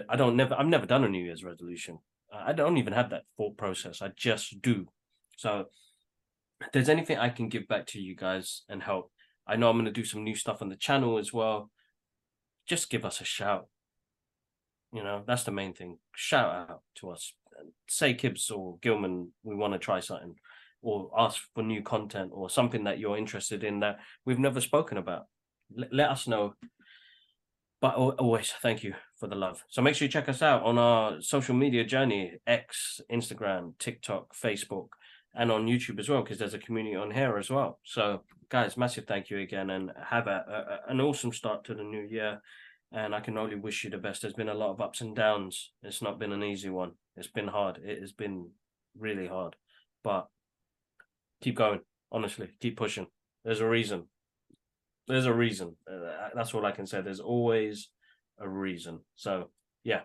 I don't never. I've never done a New Year's resolution. I don't even have that thought process. I just do. So, if there's anything I can give back to you guys and help, I know I'm going to do some new stuff on the channel as well. Just give us a shout. You know, that's the main thing. Shout out to us. Say Kibs or G-Man, we want to try something, or ask for new content or something that you're interested in that we've never spoken about. L- let us know. But always, thank you for the love. So make sure you check us out on our social media journey X, Instagram, TikTok, Facebook, and on YouTube as well, because there's a community on here as well. So, guys, massive thank you again and have a, a, an awesome start to the new year. And I can only wish you the best. There's been a lot of ups and downs. It's not been an easy one. It's been hard. It has been really hard. But keep going. Honestly, keep pushing. There's a reason. There's a reason. Uh, that's all I can say. There's always a reason. So yeah,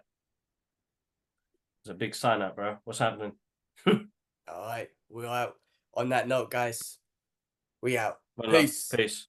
it's a big sign up, bro. What's happening? (laughs) All right, we're out. On that note, guys, we out. Peace. Peace.